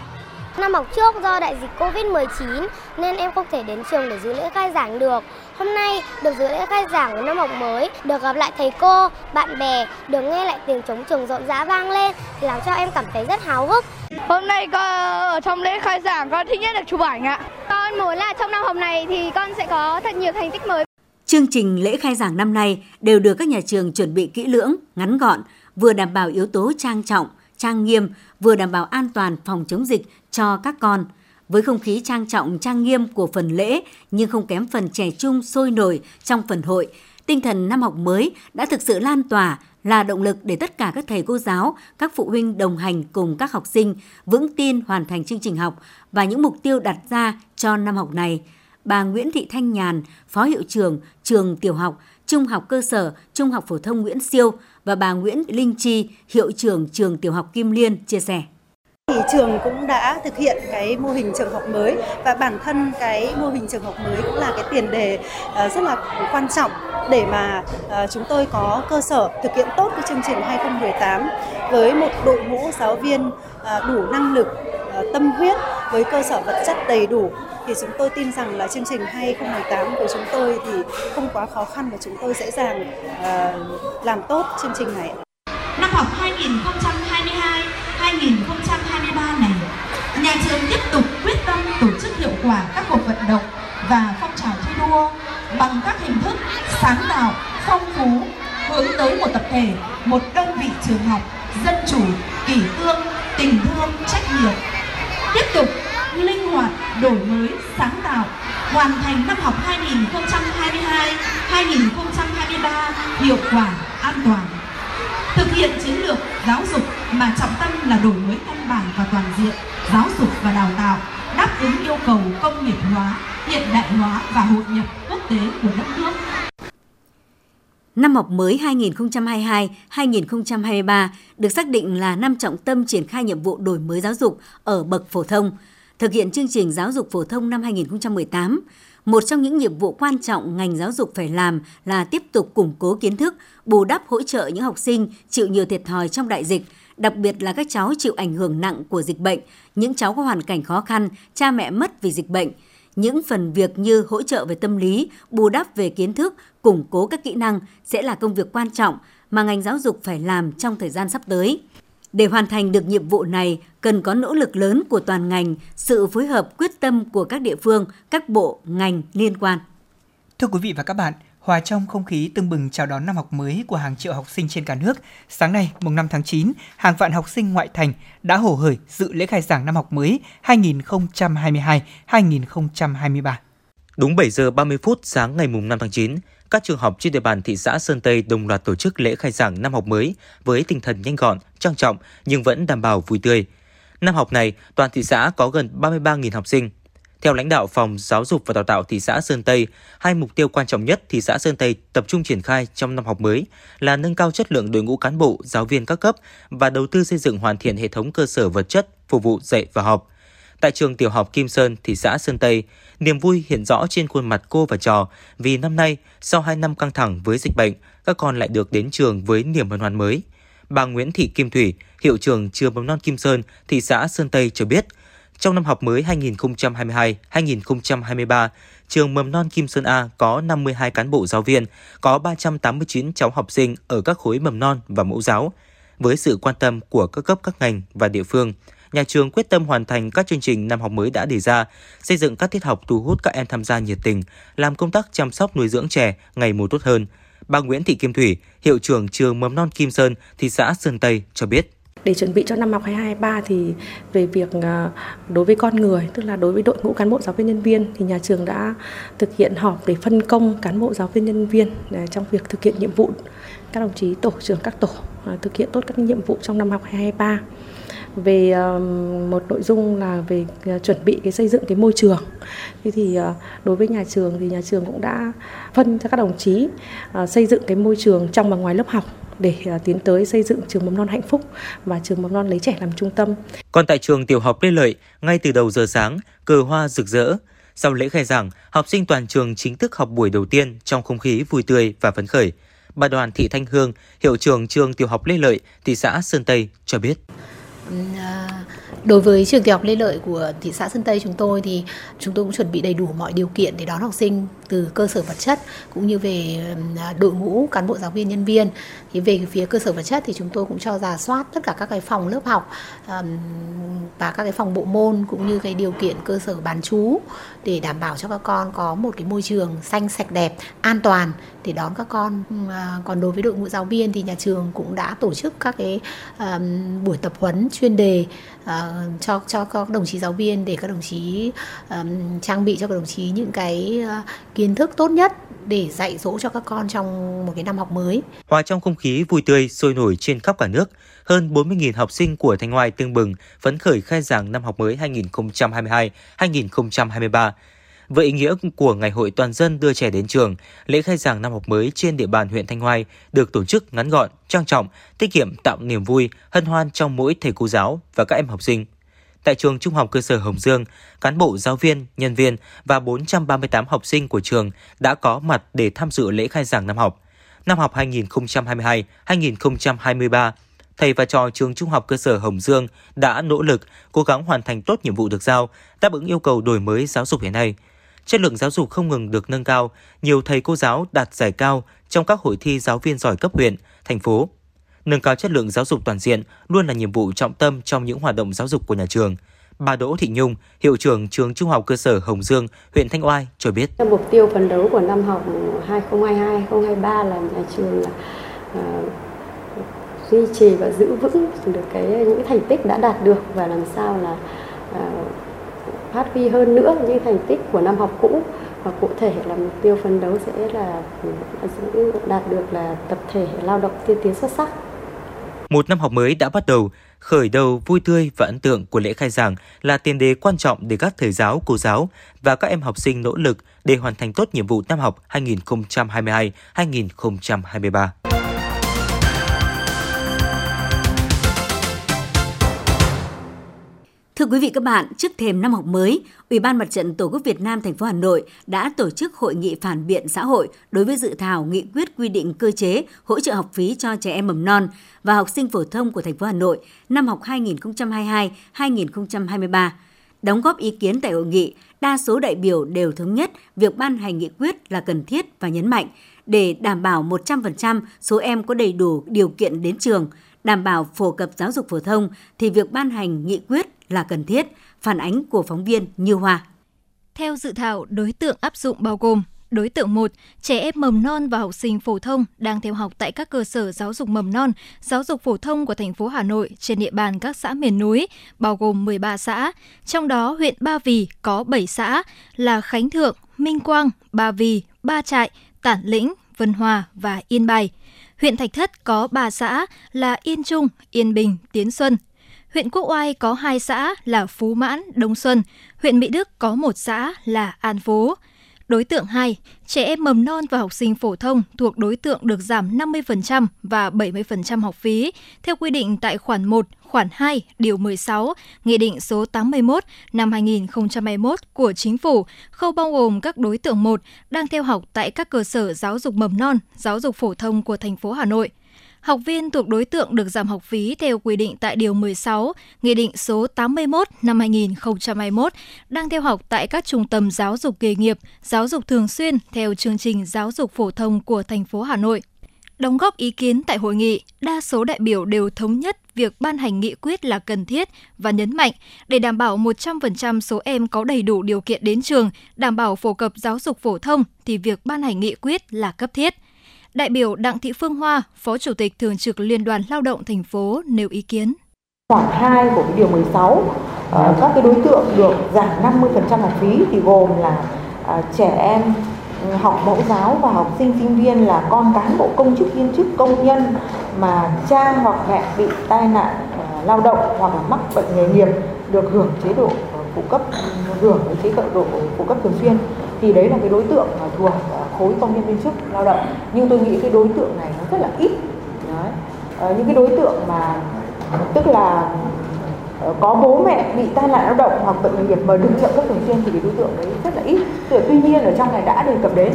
Năm học trước do đại dịch Covid-19 nên em không thể đến trường để dự lễ khai giảng được. Hôm nay được dự lễ khai giảng của năm học mới, được gặp lại thầy cô, bạn bè, được nghe lại tiếng trống trường rộn rã vang lên làm cho em cảm thấy rất háo hức. Hôm nay con ở trong lễ khai giảng con thích nhất được chụp ảnh ạ. Con muốn là trong năm học này thì con sẽ có thật nhiều thành tích mới. Chương trình lễ khai giảng năm nay đều được các nhà trường chuẩn bị kỹ lưỡng, ngắn gọn, vừa đảm bảo yếu tố trang trọng, trang nghiêm, vừa đảm bảo an toàn phòng chống dịch cho các con. Với không khí trang trọng, trang nghiêm của phần lễ nhưng không kém phần trẻ trung sôi nổi trong phần hội, tinh thần năm học mới đã thực sự lan tỏa là động lực để tất cả các thầy cô giáo, các phụ huynh đồng hành cùng các học sinh vững tin hoàn thành chương trình học và những mục tiêu đặt ra cho năm học này. Bà Nguyễn Thị Thanh Nhàn, Phó Hiệu trưởng Trường Tiểu học, Trung học cơ sở, Trung học phổ thông Nguyễn Siêu và bà Nguyễn Linh Chi, Hiệu trưởng Trường Tiểu học Kim Liên chia sẻ thì trường cũng đã thực hiện cái mô hình trường học mới và bản thân cái mô hình trường học mới cũng là cái tiền đề ờ, rất là quan trọng để mà ờ, chúng tôi có cơ sở thực hiện tốt cái chương trình 2018 với một đội ngũ giáo viên ờ, đủ năng lực, tâm huyết với cơ sở vật chất đầy đủ thì chúng tôi tin rằng là chương trình 2018 của chúng tôi thì không quá khó khăn và chúng tôi dễ dàng làm tốt chương trình này. Năm học 2022 2023 nhà trường tiếp tục quyết tâm tổ chức hiệu quả các cuộc vận động và phong trào thi đua bằng các hình thức sáng tạo, phong phú, hướng tới một tập thể, một đơn vị trường học dân chủ, kỷ cương, tình thương, trách nhiệm. Tiếp tục linh hoạt, đổi mới, sáng tạo, hoàn thành năm học 2022-2023 hiệu quả, an toàn. Thực hiện chiến lược giáo dục mà trọng tâm là đổi mới căn bản và toàn diện, giáo dục và đào tạo, đáp ứng yêu cầu công nghiệp hóa, hiện đại hóa và hội nhập quốc tế của đất nước. Năm học mới 2022-2023 được xác định là năm trọng tâm triển khai nhiệm vụ đổi mới giáo dục ở bậc phổ thông, thực hiện chương trình giáo dục phổ thông năm 2018 một trong những nhiệm vụ quan trọng ngành giáo dục phải làm là tiếp tục củng cố kiến thức, bù đắp hỗ trợ những học sinh chịu nhiều thiệt thòi trong đại dịch, đặc biệt là các cháu chịu ảnh hưởng nặng của dịch bệnh, những cháu có hoàn cảnh khó khăn, cha mẹ mất vì dịch bệnh. Những phần việc như hỗ trợ về tâm lý, bù đắp về kiến thức, củng cố các kỹ năng sẽ là công việc quan trọng mà ngành giáo dục phải làm trong thời gian sắp tới. Để hoàn thành được nhiệm vụ này, cần có nỗ lực lớn của toàn ngành, sự phối hợp quyết tâm của các địa phương, các bộ, ngành liên quan. Thưa quý vị và các bạn, hòa trong không khí tưng bừng chào đón năm học mới của hàng triệu học sinh trên cả nước, sáng nay, mùng 5 tháng 9, hàng vạn học sinh ngoại thành đã hổ hởi dự lễ khai giảng năm học mới 2022-2023. Đúng 7 giờ 30 phút sáng ngày mùng 5 tháng 9, các trường học trên địa bàn thị xã Sơn Tây đồng loạt tổ chức lễ khai giảng năm học mới với tinh thần nhanh gọn, trang trọng nhưng vẫn đảm bảo vui tươi. Năm học này, toàn thị xã có gần 33.000 học sinh. Theo lãnh đạo Phòng Giáo dục và Đào tạo thị xã Sơn Tây, hai mục tiêu quan trọng nhất thị xã Sơn Tây tập trung triển khai trong năm học mới là nâng cao chất lượng đội ngũ cán bộ, giáo viên các cấp và đầu tư xây dựng hoàn thiện hệ thống cơ sở vật chất phục vụ dạy và học. Tại trường tiểu học Kim Sơn, thị xã Sơn Tây, niềm vui hiện rõ trên khuôn mặt cô và trò vì năm nay, sau 2 năm căng thẳng với dịch bệnh, các con lại được đến trường với niềm hân hoan mới. Bà Nguyễn Thị Kim Thủy, hiệu trưởng trường mầm non Kim Sơn, thị xã Sơn Tây cho biết, trong năm học mới 2022-2023, trường mầm non Kim Sơn A có 52 cán bộ giáo viên, có 389 cháu học sinh ở các khối mầm non và mẫu giáo. Với sự quan tâm của các cấp các ngành và địa phương, nhà trường quyết tâm hoàn thành các chương trình năm học mới đã đề ra, xây dựng các tiết học thu hút các em tham gia nhiệt tình, làm công tác chăm sóc nuôi dưỡng trẻ ngày một tốt hơn. Bà Nguyễn Thị Kim Thủy, hiệu trưởng trường mầm non Kim Sơn, thị xã Sơn Tây cho biết. Để chuẩn bị cho năm học 2023 thì về việc à, đối với con người, tức là đối với đội ngũ cán bộ giáo viên nhân viên thì nhà trường đã thực hiện họp để phân công cán bộ giáo viên nhân viên à, trong việc thực hiện nhiệm vụ. Các đồng chí tổ trưởng các tổ à, thực hiện tốt các nhiệm vụ trong năm học 2023 về một nội dung là về ờ, chuẩn bị cái xây dựng cái môi trường thế thì ờ, đối với nhà trường thì nhà trường cũng đã phân cho các đồng chí ờ, xây dựng cái môi trường trong và ngoài lớp học để tiến tới xây dựng trường mầm non hạnh phúc và trường mầm non lấy trẻ làm trung tâm. Còn tại trường tiểu học Lê Lợi, ngay từ đầu giờ sáng, cờ hoa rực rỡ. Sau lễ khai giảng, học sinh toàn trường chính thức học buổi đầu tiên trong không khí vui tươi và phấn khởi. Bà Đoàn Thị Thanh Hương, hiệu trưởng trường tiểu học Lê Lợi, thị xã Sơn Tây cho biết. À, đối với trường tiểu học Lê Lợi của thị xã Sơn Tây chúng tôi thì chúng tôi cũng chuẩn bị đầy đủ mọi điều kiện để đón học sinh từ cơ sở vật chất cũng như về à, đội ngũ cán bộ, giáo viên, nhân viên. Thì về phía cơ sở vật chất thì chúng tôi cũng cho giả soát tất cả các cái phòng lớp học và các cái phòng bộ môn cũng như cái điều kiện cơ sở bán chú để đảm bảo cho các con có một cái môi trường xanh, sạch đẹp, an toàn để đón các con à, còn đối với đội ngũ giáo viên thì nhà trường cũng đã tổ chức các cái buổi tập huấn chuyên đề uh, cho cho các đồng chí giáo viên để các đồng chí um, trang bị cho các đồng chí những cái uh, kiến thức tốt nhất để dạy dỗ cho các con trong một cái năm học mới. Hòa trong không khí vui tươi sôi nổi trên khắp cả nước, hơn 40.000 học sinh của Thanh Hoài tương bừng phấn khởi khai giảng năm học mới 2022-2023. Với ý nghĩa của Ngày hội toàn dân đưa trẻ đến trường, lễ khai giảng năm học mới trên địa bàn huyện Thanh Hoai được tổ chức ngắn gọn, trang trọng, tiết kiệm tạo niềm vui, hân hoan trong mỗi thầy cô giáo và các em học sinh. Tại trường Trung học cơ sở Hồng Dương, cán bộ giáo viên, nhân viên và 438 học sinh của trường đã có mặt để tham dự lễ khai giảng năm học. Năm học 2022-2023, thầy và trò trường Trung học cơ sở Hồng Dương đã nỗ lực, cố gắng hoàn thành tốt nhiệm vụ được giao, đáp ứng yêu cầu đổi mới giáo dục hiện nay. Chất lượng giáo dục không ngừng được nâng cao, nhiều thầy cô giáo đạt giải cao trong các hội thi giáo viên giỏi cấp huyện, thành phố nâng cao chất lượng giáo dục toàn diện luôn là nhiệm vụ trọng tâm trong những hoạt động giáo dục của nhà trường. Bà Đỗ Thị Nhung, hiệu trưởng trường Trung học cơ sở Hồng Dương, huyện Thanh Oai cho biết. Mục tiêu phấn đấu của năm học 2022-2023 là nhà trường là uh, duy trì và giữ vững được cái những thành tích đã đạt được và làm sao là uh, phát huy hơn nữa những thành tích của năm học cũ và cụ thể là mục tiêu phấn đấu sẽ là ừ, đạt được là tập thể lao động tiên tiến xuất sắc một năm học mới đã bắt đầu, khởi đầu vui tươi và ấn tượng của lễ khai giảng là tiền đề quan trọng để các thầy giáo, cô giáo và các em học sinh nỗ lực để hoàn thành tốt nhiệm vụ năm học 2022-2023. Thưa quý vị các bạn, trước thềm năm học mới, Ủy ban Mặt trận Tổ quốc Việt Nam thành phố Hà Nội đã tổ chức hội nghị phản biện xã hội đối với dự thảo nghị quyết quy định cơ chế hỗ trợ học phí cho trẻ em mầm non và học sinh phổ thông của thành phố Hà Nội năm học 2022-2023. Đóng góp ý kiến tại hội nghị, đa số đại biểu đều thống nhất việc ban hành nghị quyết là cần thiết và nhấn mạnh để đảm bảo 100% số em có đầy đủ điều kiện đến trường, đảm bảo phổ cập giáo dục phổ thông thì việc ban hành nghị quyết là cần thiết, phản ánh của phóng viên Như Hoa. Theo dự thảo, đối tượng áp dụng bao gồm Đối tượng 1, trẻ em mầm non và học sinh phổ thông đang theo học tại các cơ sở giáo dục mầm non, giáo dục phổ thông của thành phố Hà Nội trên địa bàn các xã miền núi, bao gồm 13 xã. Trong đó, huyện Ba Vì có 7 xã là Khánh Thượng, Minh Quang, Ba Vì, Ba Trại, Tản Lĩnh, Vân Hòa và Yên Bài. Huyện Thạch Thất có 3 xã là Yên Trung, Yên Bình, Tiến Xuân. Huyện Quốc Oai có 2 xã là Phú Mãn, Đông Xuân. Huyện Mỹ Đức có một xã là An Phú. Đối tượng 2, trẻ em mầm non và học sinh phổ thông thuộc đối tượng được giảm 50% và 70% học phí theo quy định tại khoản 1, khoản 2, điều 16, Nghị định số 81 năm 2021 của Chính phủ, không bao gồm các đối tượng 1 đang theo học tại các cơ sở giáo dục mầm non, giáo dục phổ thông của thành phố Hà Nội. Học viên thuộc đối tượng được giảm học phí theo quy định tại Điều 16, Nghị định số 81 năm 2021 đang theo học tại các trung tâm giáo dục nghề nghiệp, giáo dục thường xuyên theo chương trình giáo dục phổ thông của thành phố Hà Nội. Đóng góp ý kiến tại hội nghị, đa số đại biểu đều thống nhất việc ban hành nghị quyết là cần thiết và nhấn mạnh để đảm bảo 100% số em có đầy đủ điều kiện đến trường, đảm bảo phổ cập giáo dục phổ thông thì việc ban hành nghị quyết là cấp thiết – Đại biểu Đặng Thị Phương Hoa, Phó Chủ tịch Thường trực Liên đoàn Lao động thành phố nêu ý kiến. Khoản 2 của cái điều 16, ờ, các cái đối tượng được giảm 50% học phí thì gồm là à, trẻ em ừ, học mẫu giáo và học sinh sinh viên là con cán bộ công chức viên chức công nhân mà cha hoặc mẹ bị tai nạn ờ, lao động hoặc là mắc bệnh nghề nghiệp được hưởng chế độ ờ, phụ cấp ừ, hưởng chế độ phụ cấp thường xuyên thì đấy là cái đối tượng thuộc khối công nhân viên chức lao động. Nhưng tôi nghĩ cái đối tượng này nó rất là ít. Đấy. À, những cái đối tượng mà tức là ờ, có bố mẹ bị tai nạn lao động hoặc bệnh nghề nghiệp mà được trợ cấp thường xuyên thì cái đối tượng đấy rất là ít. Tuy, tuy nhiên ở trong này đã đề cập đến.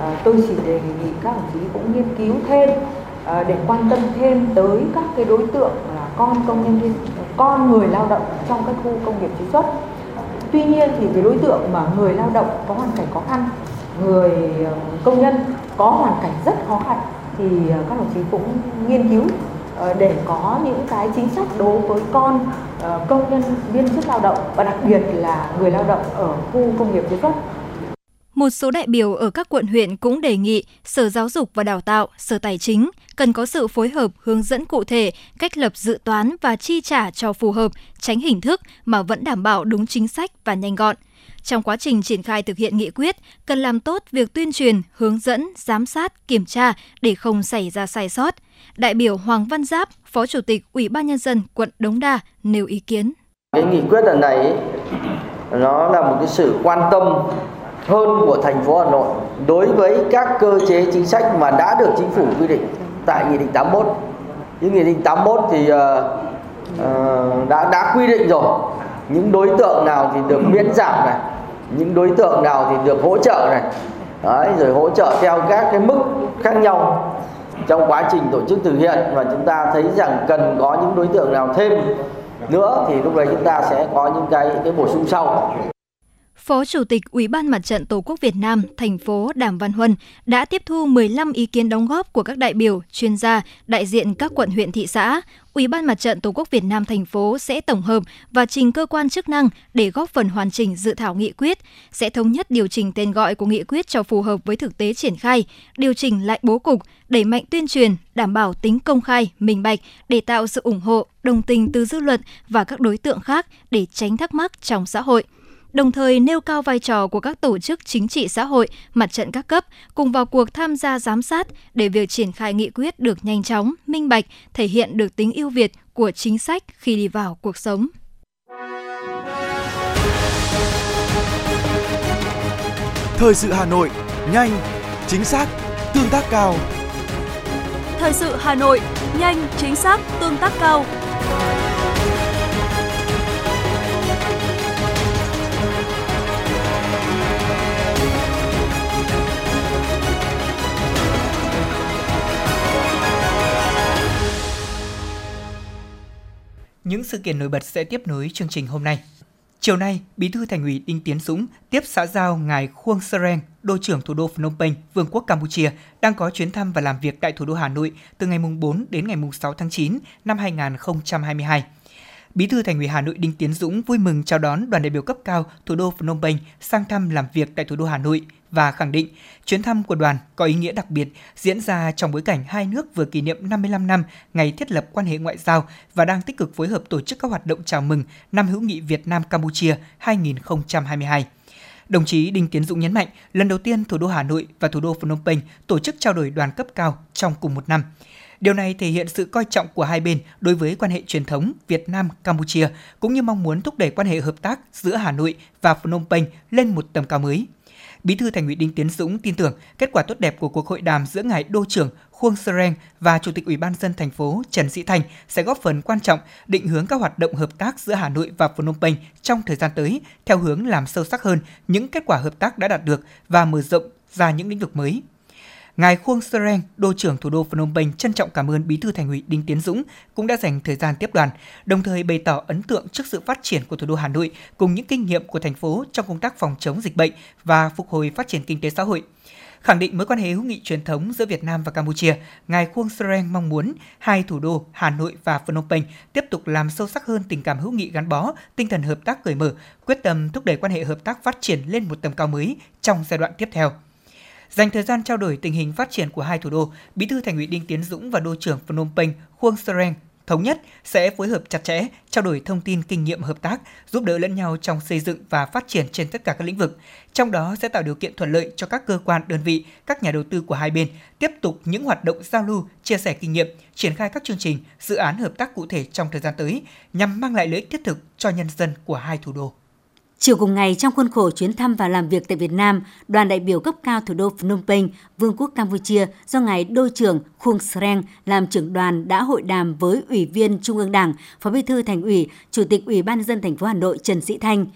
À, tôi chỉ đề nghị các đồng chí cũng nghiên cứu thêm à, để quan tâm thêm tới các cái đối tượng là con công nhân viên con người lao động trong các khu công nghiệp chế xuất. Tuy nhiên thì cái đối tượng mà người lao động có hoàn cảnh khó khăn người ờ, công nhân có hoàn cảnh rất khó khăn thì ờ, các đồng chí cũng nghiên cứu ờ, để có những cái chính sách đối với con công nhân viên chức lao động và đặc biệt là người lao động ở khu công nghiệp chế xuất một số đại biểu ở các quận huyện cũng đề nghị Sở Giáo dục và Đào tạo, Sở Tài chính cần có sự phối hợp hướng dẫn cụ thể cách lập dự toán và chi trả cho phù hợp, tránh hình thức mà vẫn đảm bảo đúng chính sách và nhanh gọn. Trong quá trình triển khai thực hiện nghị quyết, cần làm tốt việc tuyên truyền, hướng dẫn, giám sát, kiểm tra để không xảy ra sai sót. Đại biểu Hoàng Văn Giáp, Phó Chủ tịch Ủy ban Nhân dân quận Đống Đa nêu ý kiến. Cái nghị quyết lần này nó là một cái sự quan tâm hơn của thành phố Hà Nội đối với các cơ chế chính sách mà đã được chính phủ quy định tại nghị định 81. Cái nghị định 81 thì uh, uh, đã đã quy định rồi những đối tượng nào thì được miễn giảm này những đối tượng nào thì được hỗ trợ này. Đấy, rồi hỗ trợ theo các cái mức khác nhau trong quá trình tổ chức thực hiện. Và chúng ta thấy rằng cần có những đối tượng nào thêm nữa thì lúc đấy chúng ta sẽ có những cái cái bổ sung sau. Phó Chủ tịch Ủy ban Mặt trận Tổ quốc Việt Nam, thành phố Đàm Văn Huân đã tiếp thu 15 ý kiến đóng góp của các đại biểu, chuyên gia, đại diện các quận huyện thị xã. Ủy ban Mặt trận Tổ quốc Việt Nam thành phố sẽ tổng hợp và trình cơ quan chức năng để góp phần hoàn chỉnh dự thảo nghị quyết, sẽ thống nhất điều chỉnh tên gọi của nghị quyết cho phù hợp với thực tế triển khai, điều chỉnh lại bố cục, đẩy mạnh tuyên truyền, đảm bảo tính công khai, minh bạch để tạo sự ủng hộ, đồng tình từ dư luận và các đối tượng khác để tránh thắc mắc trong xã hội đồng thời nêu cao vai trò của các tổ chức chính trị xã hội, mặt trận các cấp cùng vào cuộc tham gia giám sát để việc triển khai nghị quyết được nhanh chóng, minh bạch, thể hiện được tính ưu việt của chính sách khi đi vào cuộc sống. Thời sự Hà Nội, nhanh, chính xác, tương tác cao. Thời sự Hà Nội, nhanh, chính xác, tương tác cao. Những sự kiện nổi bật sẽ tiếp nối chương trình hôm nay. Chiều nay, Bí thư Thành ủy Đinh Tiến Dũng tiếp xã giao ngài Khuông Sereng, đô trưởng thủ đô Phnom Penh, Vương quốc Campuchia, đang có chuyến thăm và làm việc tại thủ đô Hà Nội từ ngày 4 đến ngày 6 tháng 9 năm 2022. Bí thư Thành ủy Hà Nội Đinh Tiến Dũng vui mừng chào đón đoàn đại biểu cấp cao thủ đô Phnom Penh sang thăm làm việc tại thủ đô Hà Nội và khẳng định chuyến thăm của đoàn có ý nghĩa đặc biệt diễn ra trong bối cảnh hai nước vừa kỷ niệm 55 năm ngày thiết lập quan hệ ngoại giao và đang tích cực phối hợp tổ chức các hoạt động chào mừng năm hữu nghị Việt Nam Campuchia 2022. Đồng chí Đinh Tiến Dũng nhấn mạnh, lần đầu tiên thủ đô Hà Nội và thủ đô Phnom Penh tổ chức trao đổi đoàn cấp cao trong cùng một năm. Điều này thể hiện sự coi trọng của hai bên đối với quan hệ truyền thống Việt Nam Campuchia cũng như mong muốn thúc đẩy quan hệ hợp tác giữa Hà Nội và Phnom Penh lên một tầm cao mới. Bí thư Thành ủy Đinh Tiến Dũng tin tưởng kết quả tốt đẹp của cuộc hội đàm giữa ngài đô trưởng Khuông Sereng và Chủ tịch Ủy ban dân thành phố Trần Sĩ Thành sẽ góp phần quan trọng định hướng các hoạt động hợp tác giữa Hà Nội và Phnom Penh trong thời gian tới, theo hướng làm sâu sắc hơn những kết quả hợp tác đã đạt được và mở rộng ra những lĩnh vực mới. Ngài Khuông Sereng, đô trưởng thủ đô Phnom Penh trân trọng cảm ơn Bí thư Thành ủy Đinh Tiến Dũng cũng đã dành thời gian tiếp đoàn, đồng thời bày tỏ ấn tượng trước sự phát triển của thủ đô Hà Nội cùng những kinh nghiệm của thành phố trong công tác phòng chống dịch bệnh và phục hồi phát triển kinh tế xã hội. Khẳng định mối quan hệ hữu nghị truyền thống giữa Việt Nam và Campuchia, Ngài Khuông Sereng mong muốn hai thủ đô Hà Nội và Phnom Penh tiếp tục làm sâu sắc hơn tình cảm hữu nghị gắn bó, tinh thần hợp tác cởi mở, quyết tâm thúc đẩy quan hệ hợp tác phát triển lên một tầm cao mới trong giai đoạn tiếp theo. Dành thời gian trao đổi tình hình phát triển của hai thủ đô, Bí thư Thành ủy Đinh Tiến Dũng và Đô trưởng Phnom Penh Khuông Sereng thống nhất sẽ phối hợp chặt chẽ, trao đổi thông tin kinh nghiệm hợp tác, giúp đỡ lẫn nhau trong xây dựng và phát triển trên tất cả các lĩnh vực. Trong đó sẽ tạo điều kiện thuận lợi cho các cơ quan, đơn vị, các nhà đầu tư của hai bên tiếp tục những hoạt động giao lưu, chia sẻ kinh nghiệm, triển khai các chương trình, dự án hợp tác cụ thể trong thời gian tới nhằm mang lại lợi ích thiết thực cho nhân dân của hai thủ đô. Chiều cùng ngày, trong khuôn khổ chuyến thăm và làm việc tại Việt Nam, đoàn đại biểu cấp cao thủ đô Phnom Penh, Vương quốc Campuchia do ngài đô trưởng Khuông Sreng làm trưởng đoàn đã hội đàm với Ủy viên Trung ương Đảng, Phó Bí thư Thành ủy, Chủ tịch Ủy ban nhân dân thành phố Hà Nội Trần Sĩ Thanh.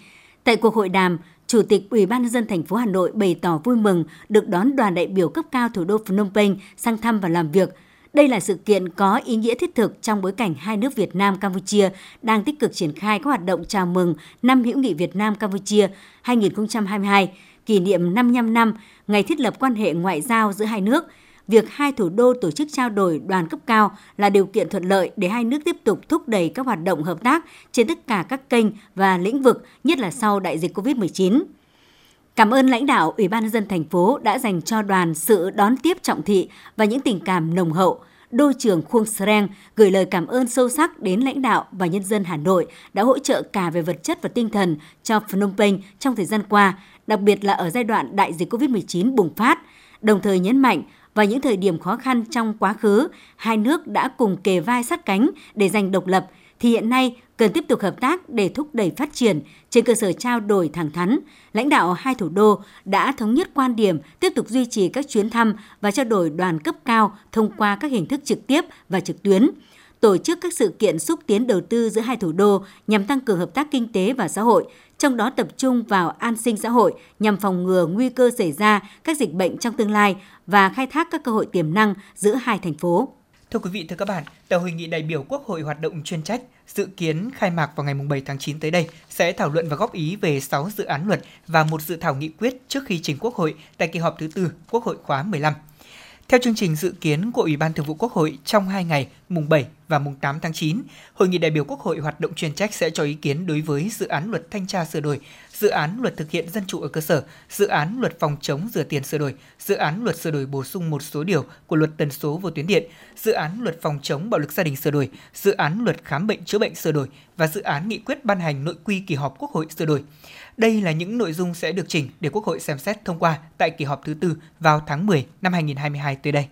Tại cuộc hội đàm, Chủ tịch Ủy ban nhân dân thành phố Hà Nội bày tỏ vui mừng được đón đoàn đại biểu cấp cao thủ đô Phnom Penh sang thăm và làm việc – đây là sự kiện có ý nghĩa thiết thực trong bối cảnh hai nước Việt Nam Campuchia đang tích cực triển khai các hoạt động chào mừng năm hữu nghị Việt Nam Campuchia 2022, kỷ niệm 55 năm ngày thiết lập quan hệ ngoại giao giữa hai nước. Việc hai thủ đô tổ chức trao đổi đoàn cấp cao là điều kiện thuận lợi để hai nước tiếp tục thúc đẩy các hoạt động hợp tác trên tất cả các kênh và lĩnh vực, nhất là sau đại dịch COVID-19. Cảm ơn lãnh đạo Ủy ban nhân dân thành phố đã dành cho đoàn sự đón tiếp trọng thị và những tình cảm nồng hậu. Đô trưởng Khuông Sreng gửi lời cảm ơn sâu sắc đến lãnh đạo và nhân dân Hà Nội đã hỗ trợ cả về vật chất và tinh thần cho Phnom Penh trong thời gian qua, đặc biệt là ở giai đoạn đại dịch COVID-19 bùng phát, đồng thời nhấn mạnh vào những thời điểm khó khăn trong quá khứ, hai nước đã cùng kề vai sát cánh để giành độc lập, thì hiện nay cần tiếp tục hợp tác để thúc đẩy phát triển trên cơ sở trao đổi thẳng thắn. Lãnh đạo hai thủ đô đã thống nhất quan điểm tiếp tục duy trì các chuyến thăm và trao đổi đoàn cấp cao thông qua các hình thức trực tiếp và trực tuyến tổ chức các sự kiện xúc tiến đầu tư giữa hai thủ đô nhằm tăng cường hợp tác kinh tế và xã hội, trong đó tập trung vào an sinh xã hội nhằm phòng ngừa nguy cơ xảy ra các dịch bệnh trong tương lai và khai thác các cơ hội tiềm năng giữa hai thành phố. Thưa quý vị, thưa các bạn, tại hội nghị đại biểu Quốc hội hoạt động chuyên trách dự kiến khai mạc vào ngày 7 tháng 9 tới đây sẽ thảo luận và góp ý về 6 dự án luật và một dự thảo nghị quyết trước khi trình Quốc hội tại kỳ họp thứ tư Quốc hội khóa 15. Theo chương trình dự kiến của Ủy ban Thường vụ Quốc hội trong 2 ngày, mùng 7 và mùng 8 tháng 9, Hội nghị đại biểu Quốc hội hoạt động chuyên trách sẽ cho ý kiến đối với dự án luật thanh tra sửa đổi, dự án luật thực hiện dân chủ ở cơ sở, dự án luật phòng chống rửa tiền sửa đổi, dự án luật sửa đổi bổ sung một số điều của luật tần số vô tuyến điện, dự án luật phòng chống bạo lực gia đình sửa đổi, dự án luật khám bệnh chữa bệnh sửa đổi và dự án nghị quyết ban hành nội quy kỳ họp Quốc hội sửa đổi. Đây là những nội dung sẽ được chỉnh để Quốc hội xem xét thông qua tại kỳ họp thứ tư vào tháng 10 năm 2022 tới đây.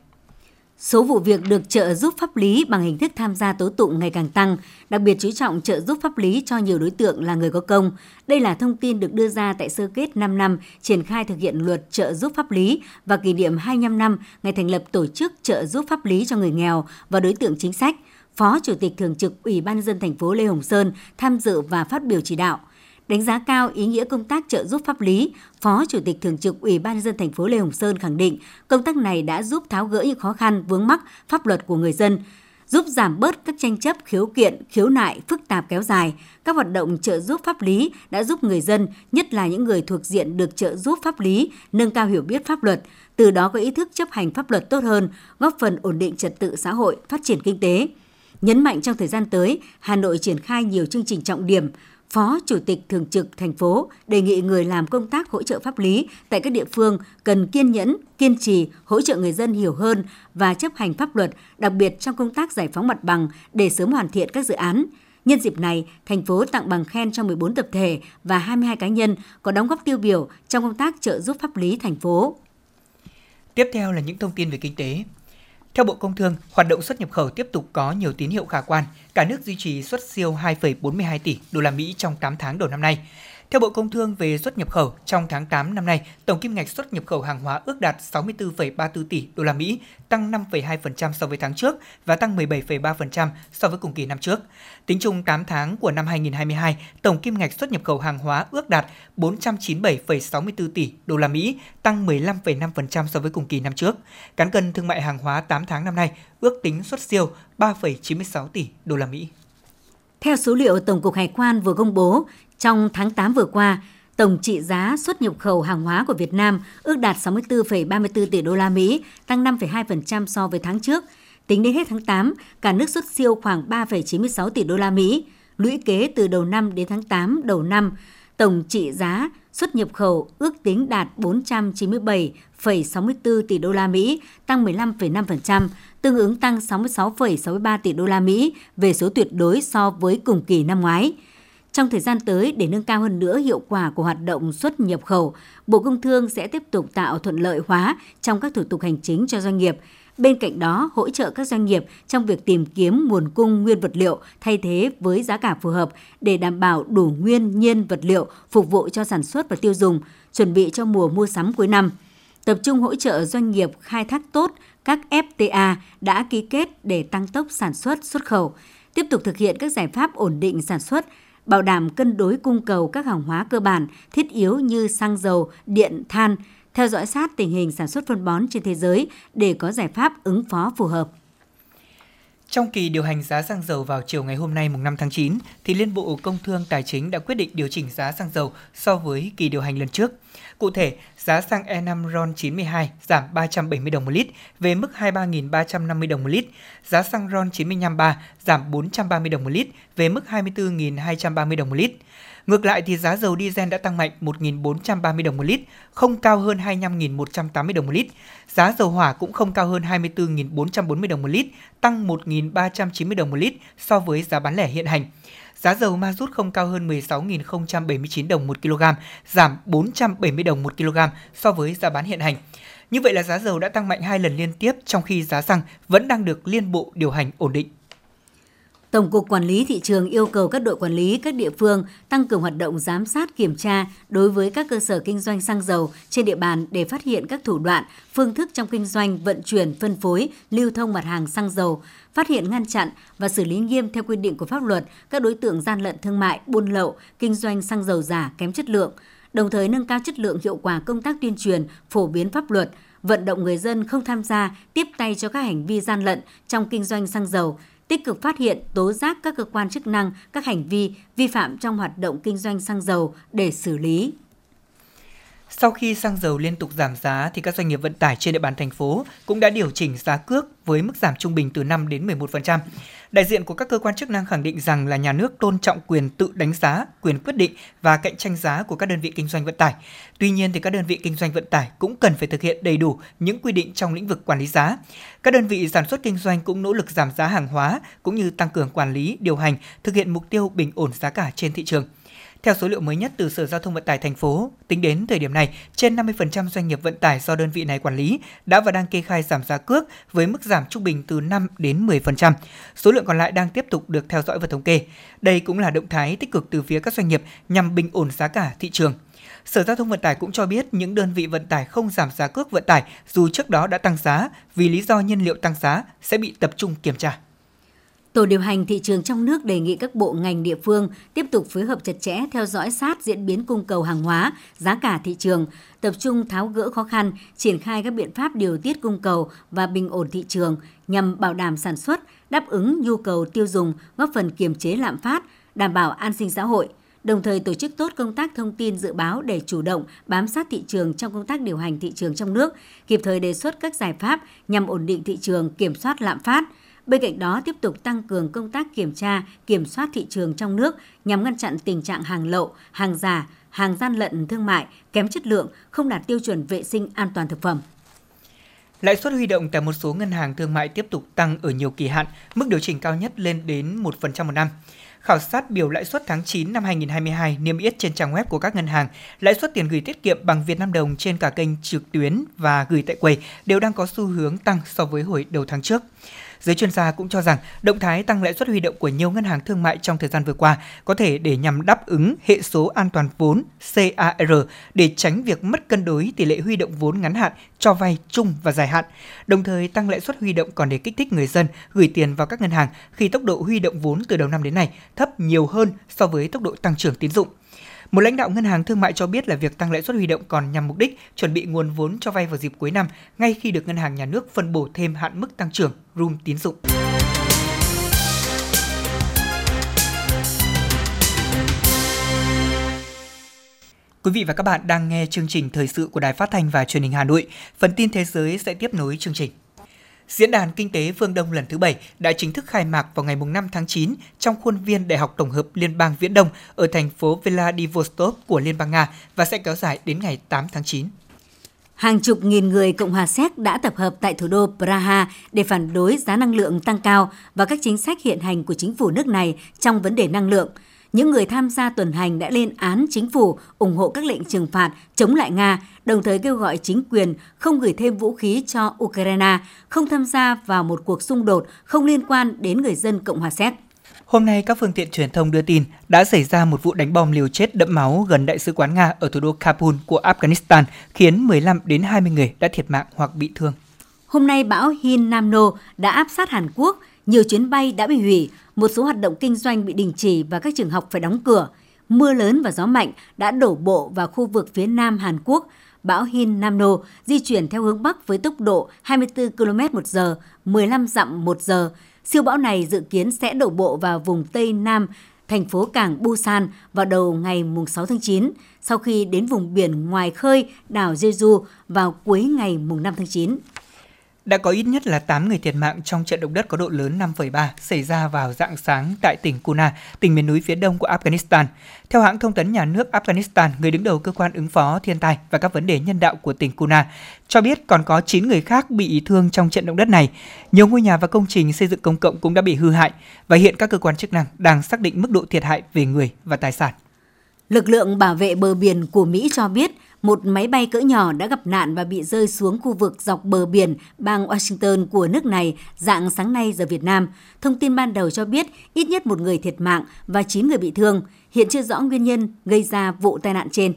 Số vụ việc được trợ giúp pháp lý bằng hình thức tham gia tố tụng ngày càng tăng, đặc biệt chú trọng trợ giúp pháp lý cho nhiều đối tượng là người có công. Đây là thông tin được đưa ra tại sơ kết 5 năm triển khai thực hiện luật trợ giúp pháp lý và kỷ niệm 25 năm ngày thành lập tổ chức trợ giúp pháp lý cho người nghèo và đối tượng chính sách. Phó Chủ tịch Thường trực Ủy ban dân thành phố Lê Hồng Sơn tham dự và phát biểu chỉ đạo – Đánh giá cao ý nghĩa công tác trợ giúp pháp lý, Phó Chủ tịch Thường trực Ủy ban nhân dân thành phố Lê Hồng Sơn khẳng định công tác này đã giúp tháo gỡ những khó khăn vướng mắc pháp luật của người dân, giúp giảm bớt các tranh chấp khiếu kiện, khiếu nại phức tạp kéo dài. Các hoạt động trợ giúp pháp lý đã giúp người dân, nhất là những người thuộc diện được trợ giúp pháp lý, nâng cao hiểu biết pháp luật, từ đó có ý thức chấp hành pháp luật tốt hơn, góp phần ổn định trật tự xã hội, phát triển kinh tế. Nhấn mạnh trong thời gian tới, Hà Nội triển khai nhiều chương trình trọng điểm, Phó Chủ tịch Thường trực thành phố đề nghị người làm công tác hỗ trợ pháp lý tại các địa phương cần kiên nhẫn, kiên trì hỗ trợ người dân hiểu hơn và chấp hành pháp luật, đặc biệt trong công tác giải phóng mặt bằng để sớm hoàn thiện các dự án. Nhân dịp này, thành phố tặng bằng khen cho 14 tập thể và 22 cá nhân có đóng góp tiêu biểu trong công tác trợ giúp pháp lý thành phố. Tiếp theo là những thông tin về kinh tế. Theo Bộ Công Thương, hoạt động xuất nhập khẩu tiếp tục có nhiều tín hiệu khả quan. Cả nước duy trì xuất siêu 2,42 tỷ đô la Mỹ trong 8 tháng đầu năm nay. Theo Bộ Công Thương về xuất nhập khẩu, trong tháng 8 năm nay, tổng kim ngạch xuất nhập khẩu hàng hóa ước đạt 64,34 tỷ đô la Mỹ, tăng 5,2% so với tháng trước và tăng 17,3% so với cùng kỳ năm trước. Tính chung 8 tháng của năm 2022, tổng kim ngạch xuất nhập khẩu hàng hóa ước đạt 497,64 tỷ đô la Mỹ, tăng 15,5% so với cùng kỳ năm trước. Cán cân thương mại hàng hóa 8 tháng năm nay ước tính xuất siêu 3,96 tỷ đô la Mỹ. Theo số liệu Tổng cục Hải quan vừa công bố, trong tháng 8 vừa qua, tổng trị giá xuất nhập khẩu hàng hóa của Việt Nam ước đạt 64,34 tỷ đô la Mỹ, tăng 5,2% so với tháng trước. Tính đến hết tháng 8, cả nước xuất siêu khoảng 3,96 tỷ đô la Mỹ. Lũy kế từ đầu năm đến tháng 8 đầu năm, tổng trị giá xuất nhập khẩu ước tính đạt 497,64 tỷ đô la Mỹ, tăng 15,5%, tương ứng tăng 66,63 tỷ đô la Mỹ về số tuyệt đối so với cùng kỳ năm ngoái. Trong thời gian tới, để nâng cao hơn nữa hiệu quả của hoạt động xuất nhập khẩu, Bộ Công Thương sẽ tiếp tục tạo thuận lợi hóa trong các thủ tục hành chính cho doanh nghiệp. Bên cạnh đó, hỗ trợ các doanh nghiệp trong việc tìm kiếm nguồn cung nguyên vật liệu thay thế với giá cả phù hợp để đảm bảo đủ nguyên nhiên vật liệu phục vụ cho sản xuất và tiêu dùng, chuẩn bị cho mùa mua sắm cuối năm. Tập trung hỗ trợ doanh nghiệp khai thác tốt các FTA đã ký kết để tăng tốc sản xuất xuất khẩu, tiếp tục thực hiện các giải pháp ổn định sản xuất, bảo đảm cân đối cung cầu các hàng hóa cơ bản thiết yếu như xăng dầu, điện, than, theo dõi sát tình hình sản xuất phân bón trên thế giới để có giải pháp ứng phó phù hợp. Trong kỳ điều hành giá xăng dầu vào chiều ngày hôm nay mùng 5 tháng 9, thì Liên Bộ Công Thương Tài chính đã quyết định điều chỉnh giá xăng dầu so với kỳ điều hành lần trước. Cụ thể, giá xăng E5 RON 92 giảm 370 đồng một lít về mức 23.350 đồng một lít, giá xăng RON 95 3 giảm 430 đồng một lít về mức 24.230 đồng một lít. Ngược lại thì giá dầu diesel đã tăng mạnh 1.430 đồng một lít, không cao hơn 25.180 đồng một lít. Giá dầu hỏa cũng không cao hơn 24.440 đồng một lít, tăng 1.390 đồng một lít so với giá bán lẻ hiện hành. Giá dầu ma rút không cao hơn 16.079 đồng một kg, giảm 470 đồng một kg so với giá bán hiện hành. Như vậy là giá dầu đã tăng mạnh hai lần liên tiếp trong khi giá xăng vẫn đang được liên bộ điều hành ổn định. Tổng cục Quản lý thị trường yêu cầu các đội quản lý các địa phương tăng cường hoạt động giám sát kiểm tra đối với các cơ sở kinh doanh xăng dầu trên địa bàn để phát hiện các thủ đoạn, phương thức trong kinh doanh, vận chuyển, phân phối, lưu thông mặt hàng xăng dầu, phát hiện ngăn chặn và xử lý nghiêm theo quy định của pháp luật các đối tượng gian lận thương mại, buôn lậu, kinh doanh xăng dầu giả kém chất lượng, đồng thời nâng cao chất lượng hiệu quả công tác tuyên truyền, phổ biến pháp luật, vận động người dân không tham gia tiếp tay cho các hành vi gian lận trong kinh doanh xăng dầu, tích cực phát hiện, tố giác các cơ quan chức năng các hành vi vi phạm trong hoạt động kinh doanh xăng dầu để xử lý. Sau khi xăng dầu liên tục giảm giá thì các doanh nghiệp vận tải trên địa bàn thành phố cũng đã điều chỉnh giá cước với mức giảm trung bình từ 5 đến 11%. Đại diện của các cơ quan chức năng khẳng định rằng là nhà nước tôn trọng quyền tự đánh giá, quyền quyết định và cạnh tranh giá của các đơn vị kinh doanh vận tải. Tuy nhiên thì các đơn vị kinh doanh vận tải cũng cần phải thực hiện đầy đủ những quy định trong lĩnh vực quản lý giá. Các đơn vị sản xuất kinh doanh cũng nỗ lực giảm giá hàng hóa cũng như tăng cường quản lý, điều hành, thực hiện mục tiêu bình ổn giá cả trên thị trường. Theo số liệu mới nhất từ Sở Giao thông Vận tải thành phố, tính đến thời điểm này, trên 50% doanh nghiệp vận tải do đơn vị này quản lý đã và đang kê khai giảm giá cước với mức giảm trung bình từ 5 đến 10%. Số lượng còn lại đang tiếp tục được theo dõi và thống kê. Đây cũng là động thái tích cực từ phía các doanh nghiệp nhằm bình ổn giá cả thị trường. Sở Giao thông Vận tải cũng cho biết những đơn vị vận tải không giảm giá cước vận tải dù trước đó đã tăng giá vì lý do nhiên liệu tăng giá sẽ bị tập trung kiểm tra. Tổ điều hành thị trường trong nước đề nghị các bộ ngành địa phương tiếp tục phối hợp chặt chẽ theo dõi sát diễn biến cung cầu hàng hóa, giá cả thị trường, tập trung tháo gỡ khó khăn, triển khai các biện pháp điều tiết cung cầu và bình ổn thị trường nhằm bảo đảm sản xuất, đáp ứng nhu cầu tiêu dùng, góp phần kiềm chế lạm phát, đảm bảo an sinh xã hội – đồng thời tổ chức tốt công tác thông tin dự báo để chủ động bám sát thị trường trong công tác điều hành thị trường trong nước, kịp thời đề xuất các giải pháp nhằm ổn định thị trường, kiểm soát lạm phát. Bên cạnh đó, tiếp tục tăng cường công tác kiểm tra, kiểm soát thị trường trong nước nhằm ngăn chặn tình trạng hàng lậu, hàng giả, hàng gian lận thương mại, kém chất lượng, không đạt tiêu chuẩn vệ sinh an toàn thực phẩm. Lãi suất huy động tại một số ngân hàng thương mại tiếp tục tăng ở nhiều kỳ hạn, mức điều chỉnh cao nhất lên đến 1% một năm. Khảo sát biểu lãi suất tháng 9 năm 2022 niêm yết trên trang web của các ngân hàng, lãi suất tiền gửi tiết kiệm bằng Việt Nam đồng trên cả kênh trực tuyến và gửi tại quầy đều đang có xu hướng tăng so với hồi đầu tháng trước. Giới chuyên gia cũng cho rằng động thái tăng lãi suất huy động của nhiều ngân hàng thương mại trong thời gian vừa qua có thể để nhằm đáp ứng hệ số an toàn vốn CAR để tránh việc mất cân đối tỷ lệ huy động vốn ngắn hạn cho vay chung và dài hạn. Đồng thời, tăng lãi suất huy động còn để kích thích người dân gửi tiền vào các ngân hàng khi tốc độ huy động vốn từ đầu năm đến nay thấp nhiều hơn so với tốc độ tăng trưởng tín dụng. Một lãnh đạo ngân hàng thương mại cho biết là việc tăng lãi suất huy động còn nhằm mục đích chuẩn bị nguồn vốn cho vay vào dịp cuối năm, ngay khi được ngân hàng nhà nước phân bổ thêm hạn mức tăng trưởng room tín dụng. Quý vị và các bạn đang nghe chương trình thời sự của Đài Phát thanh và Truyền hình Hà Nội. Phần tin thế giới sẽ tiếp nối chương trình. Diễn đàn Kinh tế Phương Đông lần thứ 7 đã chính thức khai mạc vào ngày 5 tháng 9 trong khuôn viên Đại học Tổng hợp Liên bang Viễn Đông ở thành phố Vladivostok của Liên bang Nga và sẽ kéo dài đến ngày 8 tháng 9. Hàng chục nghìn người Cộng hòa Séc đã tập hợp tại thủ đô Praha để phản đối giá năng lượng tăng cao và các chính sách hiện hành của chính phủ nước này trong vấn đề năng lượng – những người tham gia tuần hành đã lên án chính phủ ủng hộ các lệnh trừng phạt chống lại Nga, đồng thời kêu gọi chính quyền không gửi thêm vũ khí cho Ukraine, không tham gia vào một cuộc xung đột không liên quan đến người dân Cộng hòa Séc. Hôm nay, các phương tiện truyền thông đưa tin đã xảy ra một vụ đánh bom liều chết đẫm máu gần đại sứ quán Nga ở thủ đô Kabul của Afghanistan, khiến 15 đến 20 người đã thiệt mạng hoặc bị thương. Hôm nay, bão Hin Namno đã áp sát Hàn Quốc, nhiều chuyến bay đã bị hủy, một số hoạt động kinh doanh bị đình chỉ và các trường học phải đóng cửa. Mưa lớn và gió mạnh đã đổ bộ vào khu vực phía nam Hàn Quốc. Bão Hin Namno di chuyển theo hướng Bắc với tốc độ 24 km một giờ, 15 dặm một giờ. Siêu bão này dự kiến sẽ đổ bộ vào vùng Tây Nam thành phố cảng Busan vào đầu ngày 6 tháng 9, sau khi đến vùng biển ngoài khơi đảo Jeju vào cuối ngày 5 tháng 9 đã có ít nhất là 8 người thiệt mạng trong trận động đất có độ lớn 5,3 xảy ra vào dạng sáng tại tỉnh Kuna, tỉnh miền núi phía đông của Afghanistan. Theo hãng thông tấn nhà nước Afghanistan, người đứng đầu cơ quan ứng phó thiên tai và các vấn đề nhân đạo của tỉnh Kuna cho biết còn có 9 người khác bị thương trong trận động đất này. Nhiều ngôi nhà và công trình xây dựng công cộng cũng đã bị hư hại và hiện các cơ quan chức năng đang xác định mức độ thiệt hại về người và tài sản. Lực lượng bảo vệ bờ biển của Mỹ cho biết, một máy bay cỡ nhỏ đã gặp nạn và bị rơi xuống khu vực dọc bờ biển bang Washington của nước này dạng sáng nay giờ Việt Nam. Thông tin ban đầu cho biết, ít nhất một người thiệt mạng và 9 người bị thương. Hiện chưa rõ nguyên nhân gây ra vụ tai nạn trên.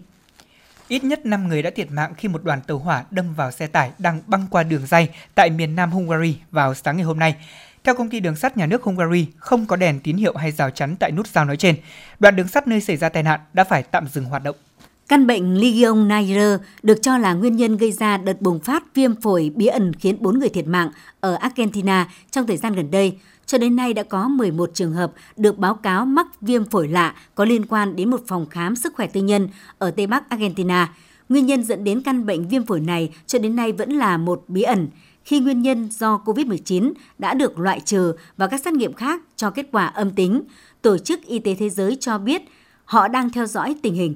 Ít nhất 5 người đã thiệt mạng khi một đoàn tàu hỏa đâm vào xe tải đang băng qua đường dây tại miền nam Hungary vào sáng ngày hôm nay. Theo công ty đường sắt nhà nước Hungary, không có đèn tín hiệu hay rào chắn tại nút giao nói trên. Đoạn đường sắt nơi xảy ra tai nạn đã phải tạm dừng hoạt động. Căn bệnh Legionnaire được cho là nguyên nhân gây ra đợt bùng phát viêm phổi bí ẩn khiến 4 người thiệt mạng ở Argentina trong thời gian gần đây. Cho đến nay đã có 11 trường hợp được báo cáo mắc viêm phổi lạ có liên quan đến một phòng khám sức khỏe tư nhân ở Tây Bắc Argentina. Nguyên nhân dẫn đến căn bệnh viêm phổi này cho đến nay vẫn là một bí ẩn khi nguyên nhân do COVID-19 đã được loại trừ và các xét nghiệm khác cho kết quả âm tính. Tổ chức Y tế Thế giới cho biết họ đang theo dõi tình hình.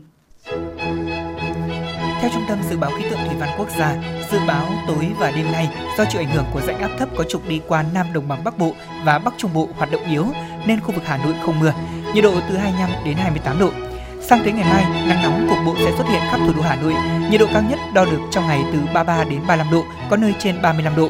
Theo Trung tâm Dự báo Khí tượng Thủy văn Quốc gia, dự báo tối và đêm nay do chịu ảnh hưởng của rãnh áp thấp có trục đi qua Nam Đồng bằng Bắc Bộ và Bắc Trung Bộ hoạt động yếu nên khu vực Hà Nội không mưa, nhiệt độ từ 25 đến 28 độ. Sang tới ngày mai, nắng nóng cục bộ sẽ xuất hiện khắp thủ đô Hà Nội. Nhiệt độ cao nhất đo được trong ngày từ 33 đến 35 độ, có nơi trên 35 độ.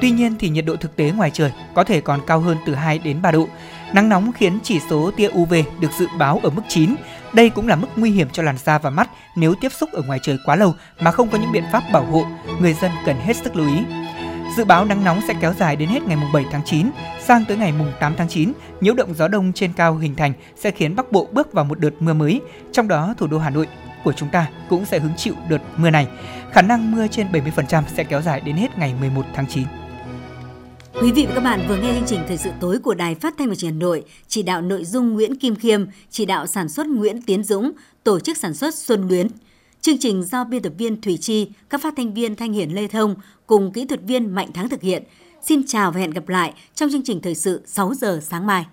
Tuy nhiên thì nhiệt độ thực tế ngoài trời có thể còn cao hơn từ 2 đến 3 độ. Nắng nóng khiến chỉ số tia UV được dự báo ở mức 9. Đây cũng là mức nguy hiểm cho làn da và mắt nếu tiếp xúc ở ngoài trời quá lâu mà không có những biện pháp bảo hộ. Người dân cần hết sức lưu ý. Dự báo nắng nóng sẽ kéo dài đến hết ngày 7 tháng 9, sang tới ngày 8 tháng 9, nhiễu động gió đông trên cao hình thành sẽ khiến Bắc Bộ bước vào một đợt mưa mới, trong đó thủ đô Hà Nội của chúng ta cũng sẽ hứng chịu đợt mưa này. Khả năng mưa trên 70% sẽ kéo dài đến hết ngày 11 tháng 9. Quý vị và các bạn vừa nghe chương trình Thời sự tối của Đài Phát thanh và Truyền hình Hà Nội, chỉ đạo nội dung Nguyễn Kim Khiêm, chỉ đạo sản xuất Nguyễn Tiến Dũng, tổ chức sản xuất Xuân Luyến. Chương trình do biên tập viên Thủy Chi, các phát thanh viên Thanh Hiển Lê Thông cùng kỹ thuật viên Mạnh Thắng thực hiện. Xin chào và hẹn gặp lại trong chương trình thời sự 6 giờ sáng mai.